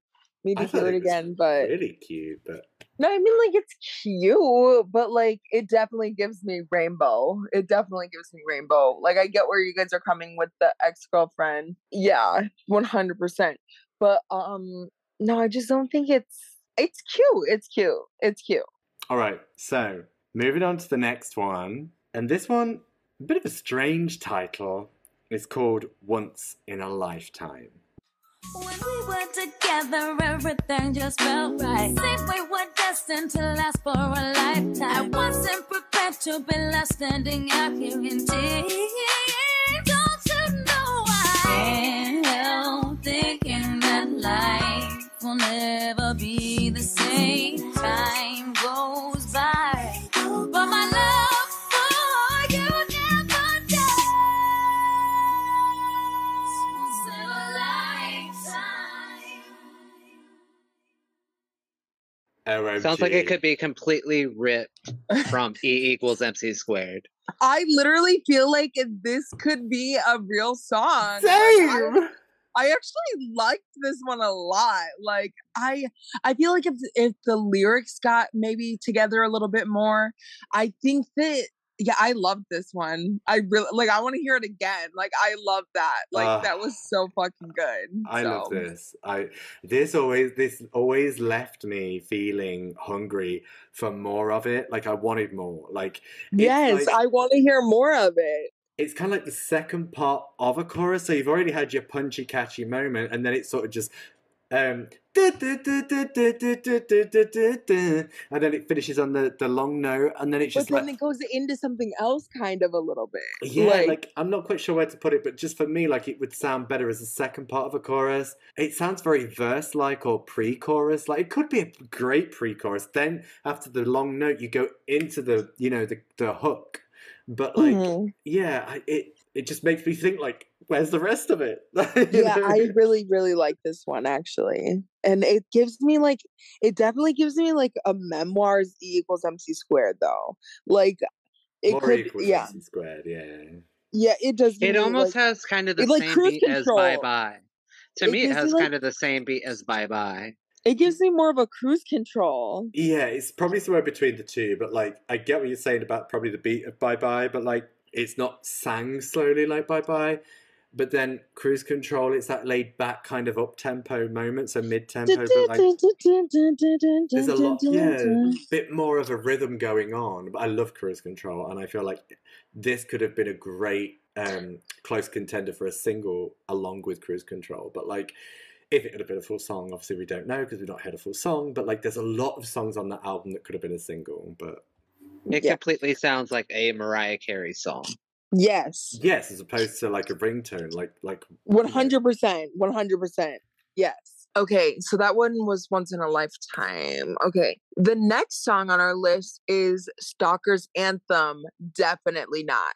need to hear it it again, but Really cute, but no, I mean like it's cute, but like it definitely gives me rainbow. It definitely gives me rainbow. Like I get where you guys are coming with the ex girlfriend. Yeah, one hundred percent. But um, no, I just don't think it's it's cute. It's cute. It's cute. All right, so moving on to the next one. And this one, a bit of a strange title. It's called Once in a Lifetime. When we were together, everything just felt right. Think we were destined to last for a lifetime. I wasn't prepared to be left standing out here in tears. Don't you know I can't help thinking that life will never be the same. Time OMG. Sounds like it could be completely ripped from E equals MC squared. I literally feel like this could be a real song. Like, I- Same! I actually liked this one a lot. Like I I feel like if if the lyrics got maybe together a little bit more, I think that yeah, I loved this one. I really like I want to hear it again. Like I love that. Like Ah. that was so fucking good. I love this. I this always this always left me feeling hungry for more of it. Like I wanted more. Like Yes, like- I want to hear more of it. it's kind of like the second part of a chorus. So you've already had your punchy, catchy moment, and then it's sort of just um, and then it finishes on the, the long note, and then it's But then like it goes into something else kind of a little bit. yeah, like, I'm not quite sure where to put it, but just for me, like it would sound better as a second part of a chorus. It sounds very verse-like or pre-chorus. Like it could be a great pre-chorus. Then after the long note, you go into the you know the the hook. But like Mhm. yeah, it it just makes me think like, where's the rest of it? Yeah, know? I really, really like this one actually. And it gives me like it definitely gives me like a memoirs E equals MC squared though. Like it More could equals yeah. MC squared, yeah. Yeah, it does It me, almost like, has kind of the it, like, same cruise beat as Bye. Bye. To It me, it gives me, has like- kind of the same beat as Bye Bye. it gives me more of a cruise control. Yeah, it's probably somewhere between the two, but like I get what you're saying about probably the beat of Bye Bye, but like it's not sang slowly like Bye Bye. But then cruise control, it's that laid back kind of up tempo moment, so mid tempo, but like there's a lot, yeah, bit more of a rhythm going on. But I love cruise control, and I feel like this could have been a great um, close contender for a single along with cruise control. But like, if it had been a full song, obviously we don't know because we've not heard a full song. But like, there's a lot of songs on that album that could have been a single. But It Yeah. completely sounds like a Mariah Carey song. Yes. yes, as opposed to like a ringtone, like like One hundred percent. One hundred percent. Yes. Okay, so that one was once in a lifetime. Okay. The next song on our list is Stalker's Anthem. Definitely not.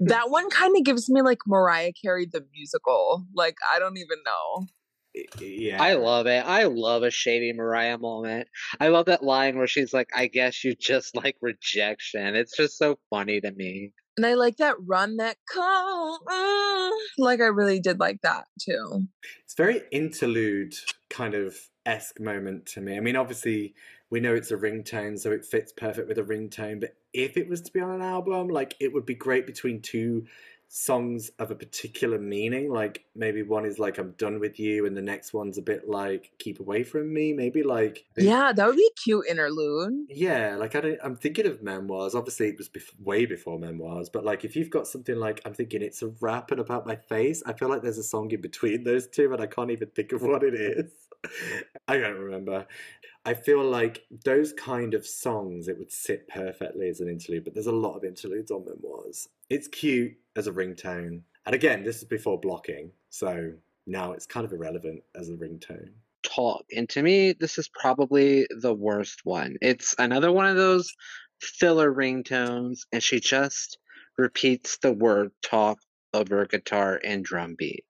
That one kind of gives me like Mariah Carey the musical. Like I don't even know. yeah, I love it. I love a shady Mariah moment. I love that line where she's like, I guess you just like rejection. It's just so funny to me. And I like that run that call. Like I really did like that too. It's very interlude kind of esque moment to me. I mean, obviously we know it's a ringtone, so it fits perfect with a ringtone. But if it was to be on an album, like it would be great between two songs of a particular meaning. Like maybe one is like I'm done with you, and the next one's a bit like keep away from me. Maybe like Yeah, that would be a cute interlude. yeah, like I don't, I'm thinking of memoirs. Obviously, it was bef- way before memoirs, but like if you've got something like I'm thinking it's a Wrap and Up Out My Face, I feel like there's a song in between those two, and I can't even think of what it is. I don't remember. I feel like those kind of songs it would sit perfectly as an interlude, but there's a lot of interludes on memoirs. It's cute as a ringtone, and again, this is before blocking, so now it's kind of irrelevant as a ringtone. talk. And to me, this is probably the worst one. It's another one of those filler ringtones, and she just repeats the word talk over a guitar and drum beat.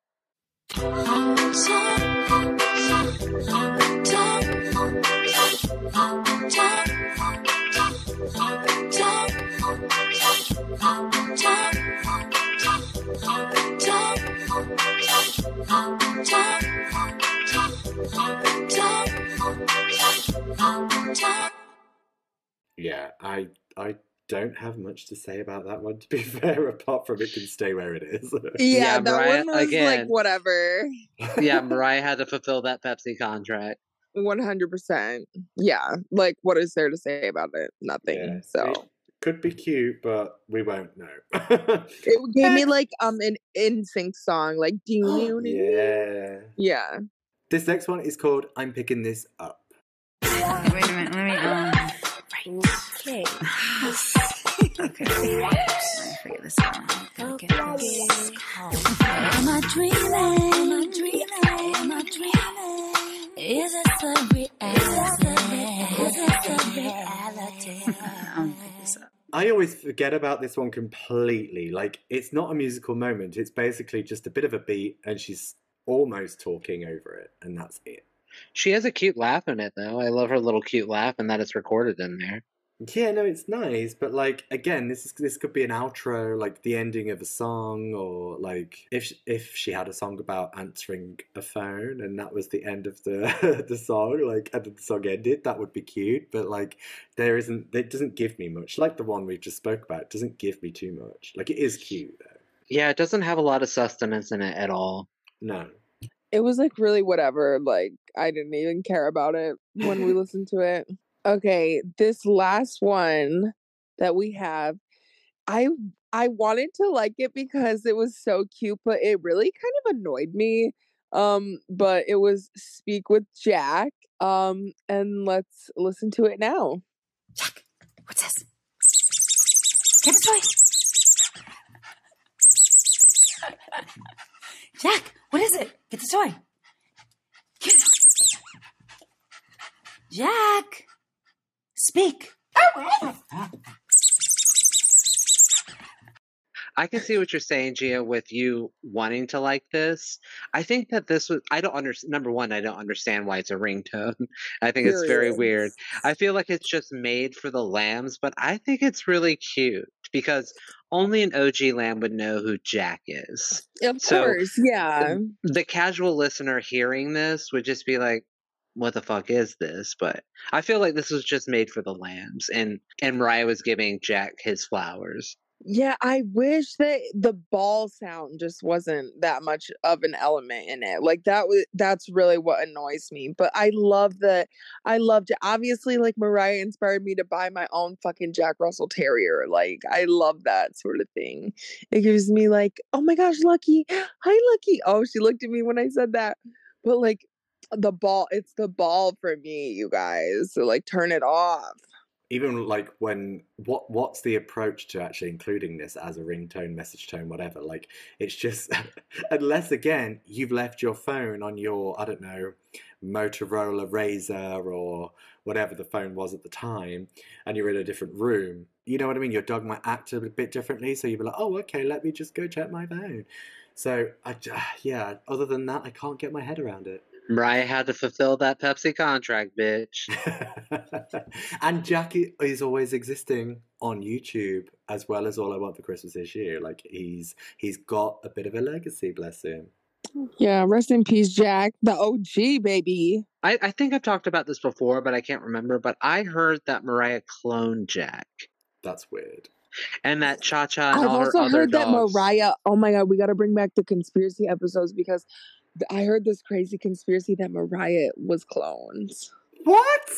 Yeah, I I don't have much to say about that one. To be fair, apart from it can stay where it is. Yeah, Yeah, that Mariah, one was like whatever. Yeah, Mariah had to fulfill that Pepsi contract. One hundred percent. Yeah. Like what is there to say about it? Nothing. Yeah, so it could be cute, but we won't know. it gave me like um an NSYNC song, like do you yeah. Yeah. This next one is called "I'm Picking This Up." Wait a minute. Let me. Um, Okay. okay. Let me this out. Okay. this. Am I dreaming? Am I dreaming? I always forget about this one completely. Like, it's not a musical moment. It's basically just a bit of a beat, and she's almost talking over it, and that's it. She has a cute laugh in it, though. I love her little cute laugh, and that it's recorded in there. Yeah, no, it's nice, but like again, this is this could be an outro, like the ending of a song, or like if sh- if she had a song about answering a phone and that was the end of the the song, like and the song ended, that would be cute. But like there isn't, it doesn't give me much. Like the one we just spoke about, it doesn't give me too much. Like it is cute though. Yeah, it doesn't have a lot of sustenance in it at all. No, It was like really whatever. Like I didn't even care about it when we listened to it. Okay, this last one that we have, I I wanted to like it because it was so cute, but it really kind of annoyed me. Um, but it was Speak with Jack. Um, and let's listen to it now. Jack, what's this? Get the toy. Jack, what is it? Get the toy. Get. Jack, speak. I can see what you're saying, Gia, with you wanting to like this. I think that this was, I don't understand. Number one, I don't understand why it's a ringtone. I think it's very Period. weird. I feel like it's just made for the lambs, but I think it's really cute because only an OG lamb would know who Jack is. Of So, course, yeah. The casual listener hearing this would just be like, what the fuck is this? But I feel like this was just made for the lambs and and Mariah was giving Jack his flowers. Yeah, I wish that the ball sound just wasn't that much of an element in it. Like that was that's really what annoys me. But I love that I loved it. Obviously, like Mariah inspired me to buy my own fucking Jack Russell Terrier. Like I love that sort of thing. It gives me like, oh my gosh, Lucky. Hi Lucky. Oh, she looked at me when I said that. But like the ball, it's the ball for me, you guys. So like turn it off. even like when what what's the approach to actually including this as a ringtone message tone whatever like it's just unless again you've left your phone on your i don't know motorola RAZR or whatever the phone was at the time and you're in a different room you know what i mean your dog might act a bit differently so you'd be like oh okay let me just go check my phone so i yeah other than that i can't get my head around it Mariah had to fulfill that Pepsi contract, bitch. and Jackie is always existing on YouTube as well as All I Want for Christmas Is You. Like he's he's got a bit of a legacy, bless him. Yeah, rest in peace, Jack. The OG baby. I, I think I've talked about this before, but I can't remember. But I heard that Mariah cloned Jack. That's weird. and that Cha Cha I've all her also other heard that. Mariah. Oh my god, we got to bring back the conspiracy episodes because th- I heard this crazy conspiracy that Mariah was cloned. What?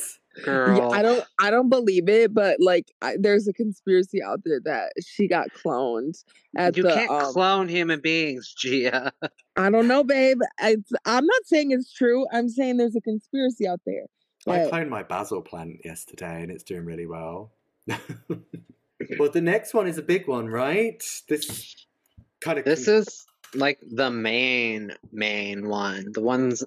Girl, Yeah, I don't, I don't believe it, but like, I, there's a conspiracy out there that she got cloned at you the. can't um, clone human beings, Gia. I don't know, babe. It's, I'm not saying it's true. I'm saying there's a conspiracy out there. I cloned my basil plant yesterday and it's doing really well. well, the next one is a big one, right? This kind of. This is like the main main one. The ones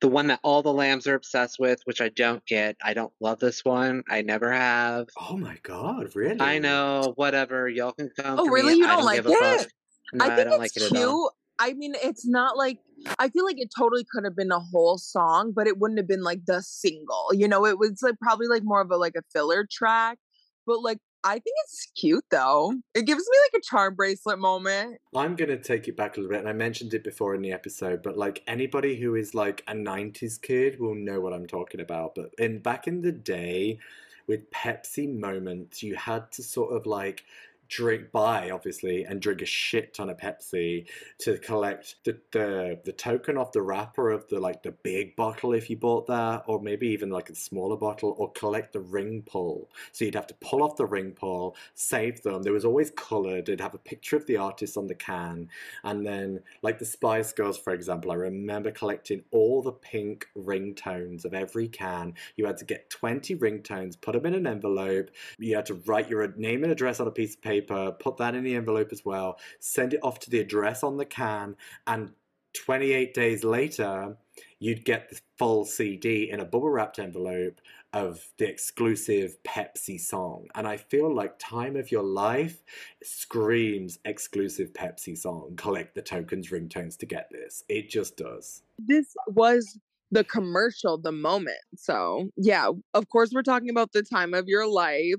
the one that all the lambs are obsessed with, which I don't get. I don't love this one. I never have. Oh my god, really? I know, whatever. Y'all can come. Oh, really? Me. You don't don't like it? No, I think don't it's like it cute. I mean, it's not like I feel like it totally could have been a whole song, but it wouldn't have been like the single. You know, it was like probably like more of a like a filler track. But like I think it's cute though. It gives me like a charm bracelet moment. I'm going to take it back a little bit, and I mentioned it before in the episode, but like anybody who is like a 90s kid will know what I'm talking about. But in back in the day, with Pepsi moments, you had to sort of like drink buy obviously and drink a shit ton of Pepsi to collect the, the the token off the wrapper of the like the big bottle if you bought that or maybe even like a smaller bottle or collect the ring pull. So you'd have to pull off the ring pull save them. There was always colored. It'd have a picture of the artist on the can. And then like the Spice Girls for example I remember collecting all the pink ringtones of every can. You had to get 20 ringtones put them in an envelope. You had to write your name and address on a piece of paper, put that in the envelope as well, send it off to the address on the can, and 28 days later, you'd get the full CD in a bubble wrapped envelope of the exclusive Pepsi song. And I feel like Time of Your Life screams exclusive Pepsi song. Collect the tokens, ringtones to get this. It just does. This was the commercial, the moment. So yeah, of course we're talking about the time of your life.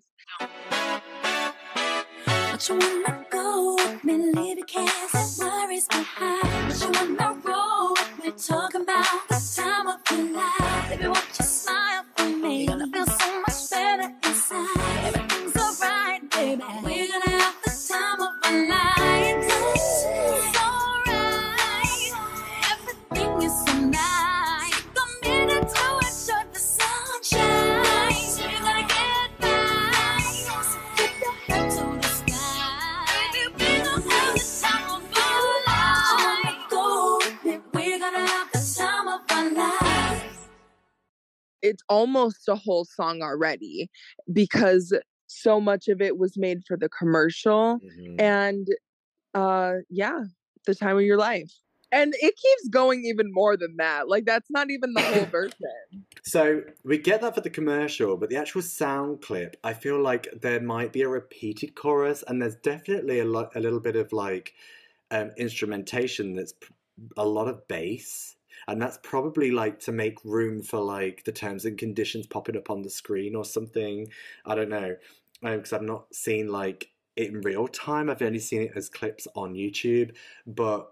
But you wanna go with me, leave your cares and worries behind. But you wanna roll with me, talking about the time of your life. Baby, won't you smile for me? You're gonna feel It's almost a whole song already because so much of it was made for the commercial. Mhm. and uh yeah the time of your life and it keeps going even more than that like that's not even the whole version So we get that for the commercial, but the actual sound clip, I feel like there might be a repeated chorus, and there's definitely a, lo- a little bit of like um, instrumentation that's p- a lot of bass, and that's probably like to make room for like the terms and conditions popping up on the screen or something. I don't know, because I've not seen like it in real time. I've only seen it as clips on YouTube, but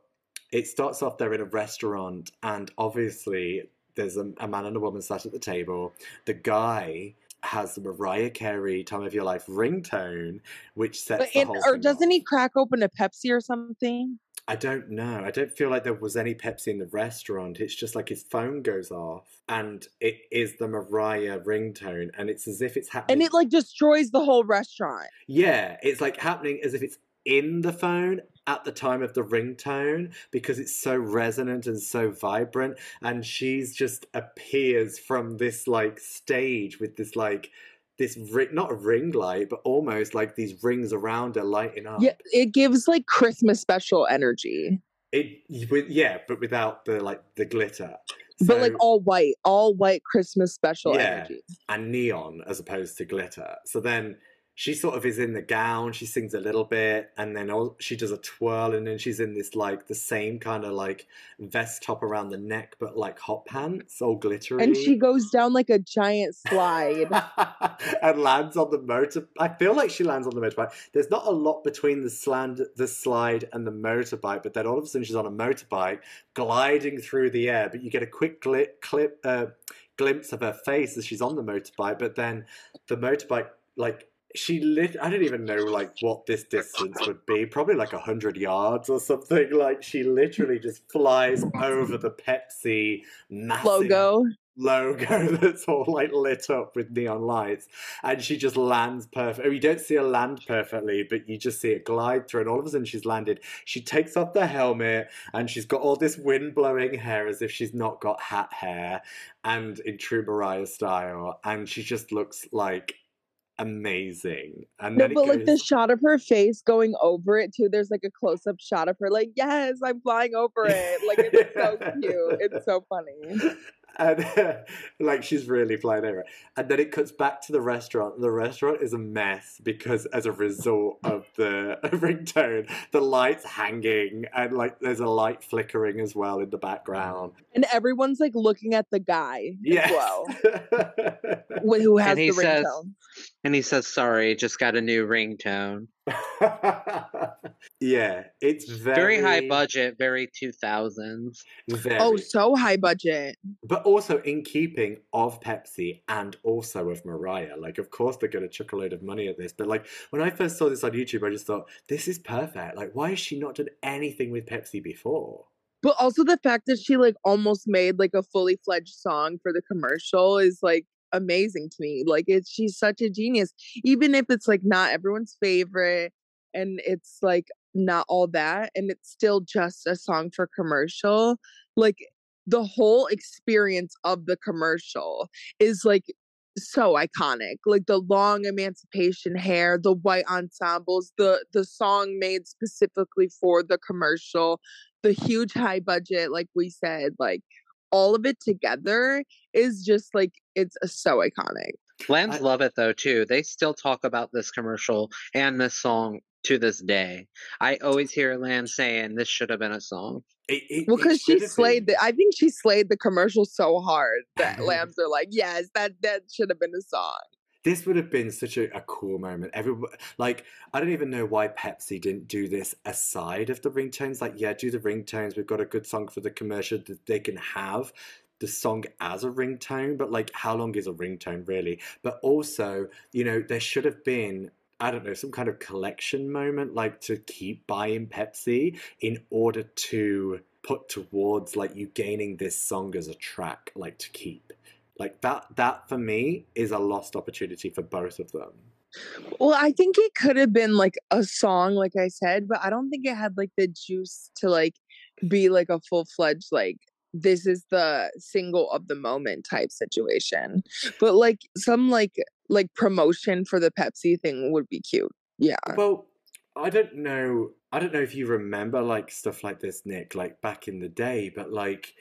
it starts off there in a restaurant, and obviously there's a, a man and a woman sat at the table. The guy has the Mariah Carey "Time of Your Life" ringtone, which sets but the in, whole or doesn't off. he crack open a pepsi or something I don't know. I don't feel like there was any Pepsi in the restaurant. It's just like his phone goes off, and it is the Mariah ringtone, and it's as if it's happening. and it like destroys the whole restaurant Yeah, it's like happening as if it's in the phone at the time of the ringtone because it's so resonant and so vibrant. And she's just appears from this like stage with this like this ri- not a ring light, but almost like these rings around her lighting up. yeah it gives like christmas special energy It with yeah, but without the like the glitter. but like all white all white christmas special Yeah. energy and neon as opposed to glitter. So then she sort of is in the gown, she sings a little bit, and then all, she does a twirl, and then she's in this like the same kind of like vest top around the neck, but like hot pants, all glittery. and she goes down like a giant slide and lands on the motor. I feel like she lands on the motorbike. There's not a lot between the the slide, and the motorbike, but then all of a sudden she's on a motorbike gliding through the air. But you get a quick gli- clip, uh, glimpse of her face as she's on the motorbike. But then the motorbike like she lit. I don't even know like what this distance would be. Probably like a hundred yards or something. Like she literally just flies over the Pepsi massive Logo. logo that's all like lit up with neon lights and she just lands perfect oh, you don't see her land perfectly but you just see it glide through and all of a sudden she's landed she takes off the helmet and she's got all this wind blowing hair as if she's not got hat hair and in true mariah style and she just looks like amazing and No, then it but like the shot of her face going over it too. There's like a close up shot of her, like, yes, I'm flying over it. Like it's so cute. It's so funny. and like she's really flying over it. And then it cuts back to the restaurant. The restaurant is a mess because as a result of the ringtone, the lights hanging and like there's a light flickering as well in the background. And everyone's like looking at the guy Yes. as well, who has And he the says- ringtone. And he says, "Sorry, just got a new ringtone." yeah, it's very Very high budget, very two thousands. Very, Oh, so high budget. but also in keeping of Pepsi and also of Mariah. Like, of course, they're going to chuck a load of money at this. But like, when I first saw this on YouTube, I just thought, this is perfect. Like, why has she not done anything with Pepsi before? But also the fact that she like almost made like a fully fledged song for the commercial is like amazing to me. Like it's she's such a genius. Even if it's like not everyone's favorite and it's like not all that and it's still just a song for commercial, like the whole experience of the commercial is like so iconic like the long emancipation hair the white ensembles the the song made specifically for the commercial the huge high budget like we said like all of it together is just like it's uh, so iconic Lambs I- love it though too. They still talk about this commercial and this song to this day. I always hear Lambs saying this should have been a song. It, it, well because she slayed the i think she slayed the commercial so hard that lambs are like yes that that should have been a song This would have been such a, a cool moment. Everyone, like, I don't even know why Pepsi didn't do this aside of the ringtones. Like, yeah, do the ringtones. We've got a good song for the commercial that they can have the song as a ringtone. But like, how long is a ringtone really? But also, you know, there should have been. I don't know, some kind of collection moment, like to keep buying Pepsi in order to put towards like you gaining this song as a track, like to keep. Like that that for me is a lost opportunity for both of them. Well, I think it could have been like a song, like I said, but I don't think it had like the juice to like be like a full fledged like this is the single of the moment type situation. But like some like like promotion for the Pepsi thing would be cute. Yeah. Well, I don't know I don't know if you remember like stuff like this, Nick, like back in the day, but like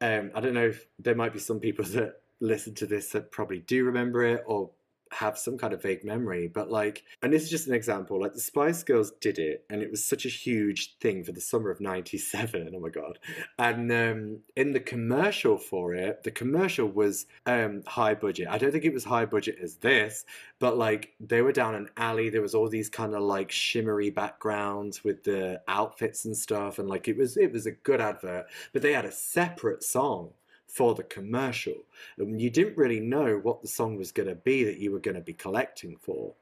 um I don't know if there might be some people that listen to this that probably do remember it or have some kind of vague memory, but like, and this is just an example, like the Spice Girls did it, and it was such a huge thing for the summer of 97. Oh my God. And um, in the commercial for it, the commercial was um, high budget. I don't think it was high budget as this, but like they were down an alley. There was all these kind of like shimmery backgrounds with the outfits and stuff, and like it was it was a good advert. But they had a separate song for the commercial, and you didn't really know what the song was going to be that you were going to be collecting for.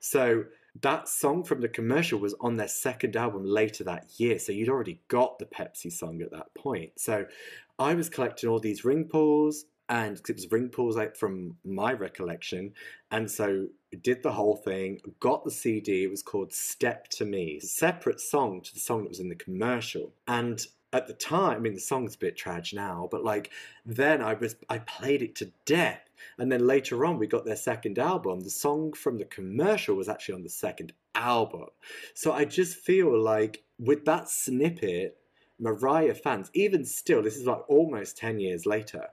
So that song from the commercial was on their second album later that year. So you'd already got the Pepsi song at that point. So I was collecting all these ring pulls and it was ring pulls like from my recollection and so did the whole thing got the cd it was called step to me separate song to the song that was in the commercial and at the time i mean the song's a bit trash now but like then i was i played it to death and then later on we got their second album the song from the commercial was actually on the second album so i just feel like with that snippet mariah fans even still this is like almost 10 years later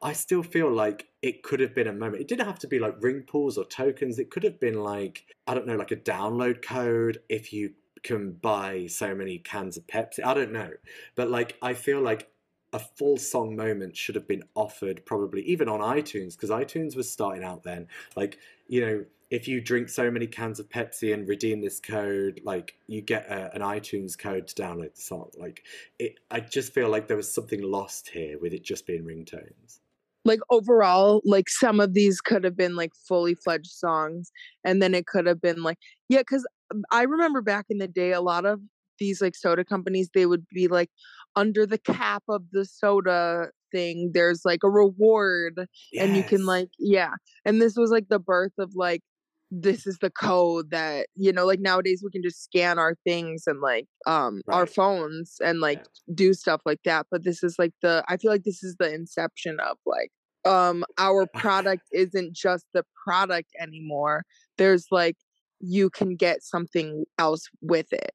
I still feel like it could have been a moment. It didn't have to be like ring pulls or tokens. It could have been like, I don't know, like a download code if you can buy so many cans of Pepsi. I don't know. But like, I feel like a full song moment should have been offered probably even on iTunes because iTunes was starting out then. Like, you know, if you drink so many cans of Pepsi and redeem this code, like you get a, an iTunes code to download the song. Like, it, I just feel like there was something lost here with it just being ringtones. like overall like some of these could have been like fully fledged songs and then it could have been like yeah because i remember back in the day a lot of these like soda companies they would be like under the cap of the soda thing there's like a reward and you can like yeah and this was like the birth of like this is the code that you know like nowadays we can just scan our things and like um our phones and like do stuff like that but this is like the i feel like this is the inception of like um our product isn't just the product anymore there's like you can get something else with it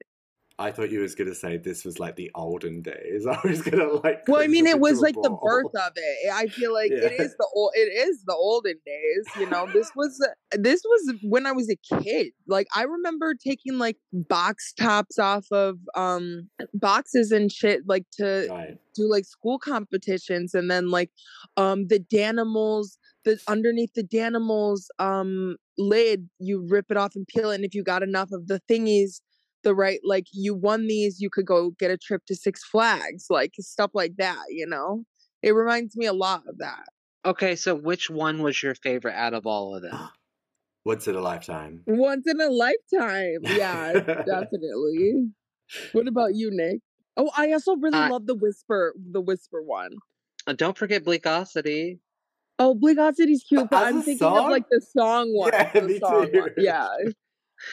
I thought you was gonna say this was like the olden days. I was gonna like. well i mean it was like the birth of it i feel like it Yeah. is the old it is the olden days you know this was this was when i was a kid like i remember taking like box tops off of um boxes and shit like to Right. do like school competitions and then like um the danimals the underneath the danimals um lid you rip it off and peel it and if you got enough of the thingies the right like you won these you could go get a trip to six flags like stuff like that you know it reminds me a lot of that Okay, so which one was your favorite out of all of them? Once in a lifetime. once in a lifetime yeah definitely what about you nick oh i also really Uh, love the whisper the whisper one Uh, Don't forget Bleakosity. Oh, Bleakosity's cute, but As I'm a thinking of like the song one. Yeah, the me song too. one. Yeah.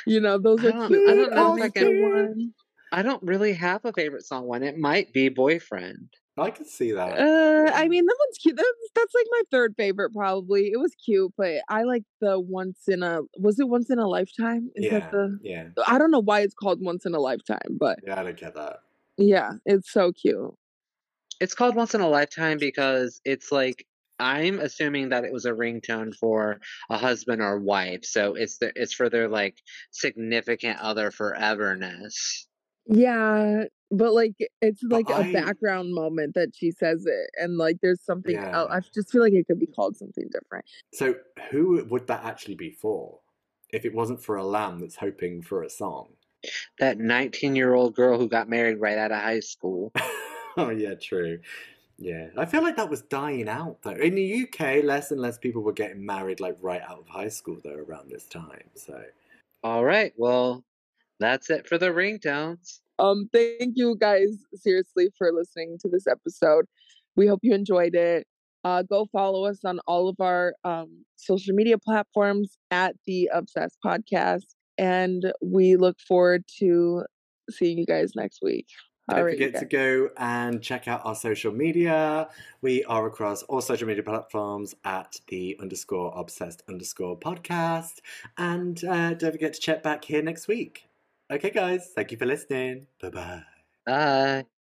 You know, those I are don't- cute. I don't know if I can- one. I don't really have a favorite song one. It might be Boyfriend. I can see that. Uh, I mean, that one's cute. That's that's like my third favorite, probably. It was cute, but I like the once in a. Was it once in a lifetime? Is yeah. that the? Yeah. I don't know why it's called once in a lifetime, but Yeah, I don't get that. yeah, it's so cute. It's called Once in a Lifetime because it's like I'm assuming that it was a ringtone for a husband or wife, so it's the, it's for their like significant other foreverness. Yeah, but like it's But like a I- background moment that she says it, and like there's something else. I just feel like it could be called something different. So who would that actually be for? If it wasn't for a lamb that's hoping for a song. That 19 year old girl who got married right out of high school. oh yeah, true. Yeah, I feel like that was dying out though. In the UK, less and less people were getting married like right out of high school though around this time. So All right, well, that's it for the ringtones. Um, thank you guys seriously for listening to this episode. We hope you enjoyed it. Uh, go follow us on all of our um, social media platforms at the Obsessed Podcast, and we look forward to seeing you guys next week. Don't All right, you forget to go and check out our social media. We are across all social media platforms at the underscore obsessed underscore podcast. And uh, don't forget to check back here next week. Okay, guys, thank you for listening. Bye bye. Bye.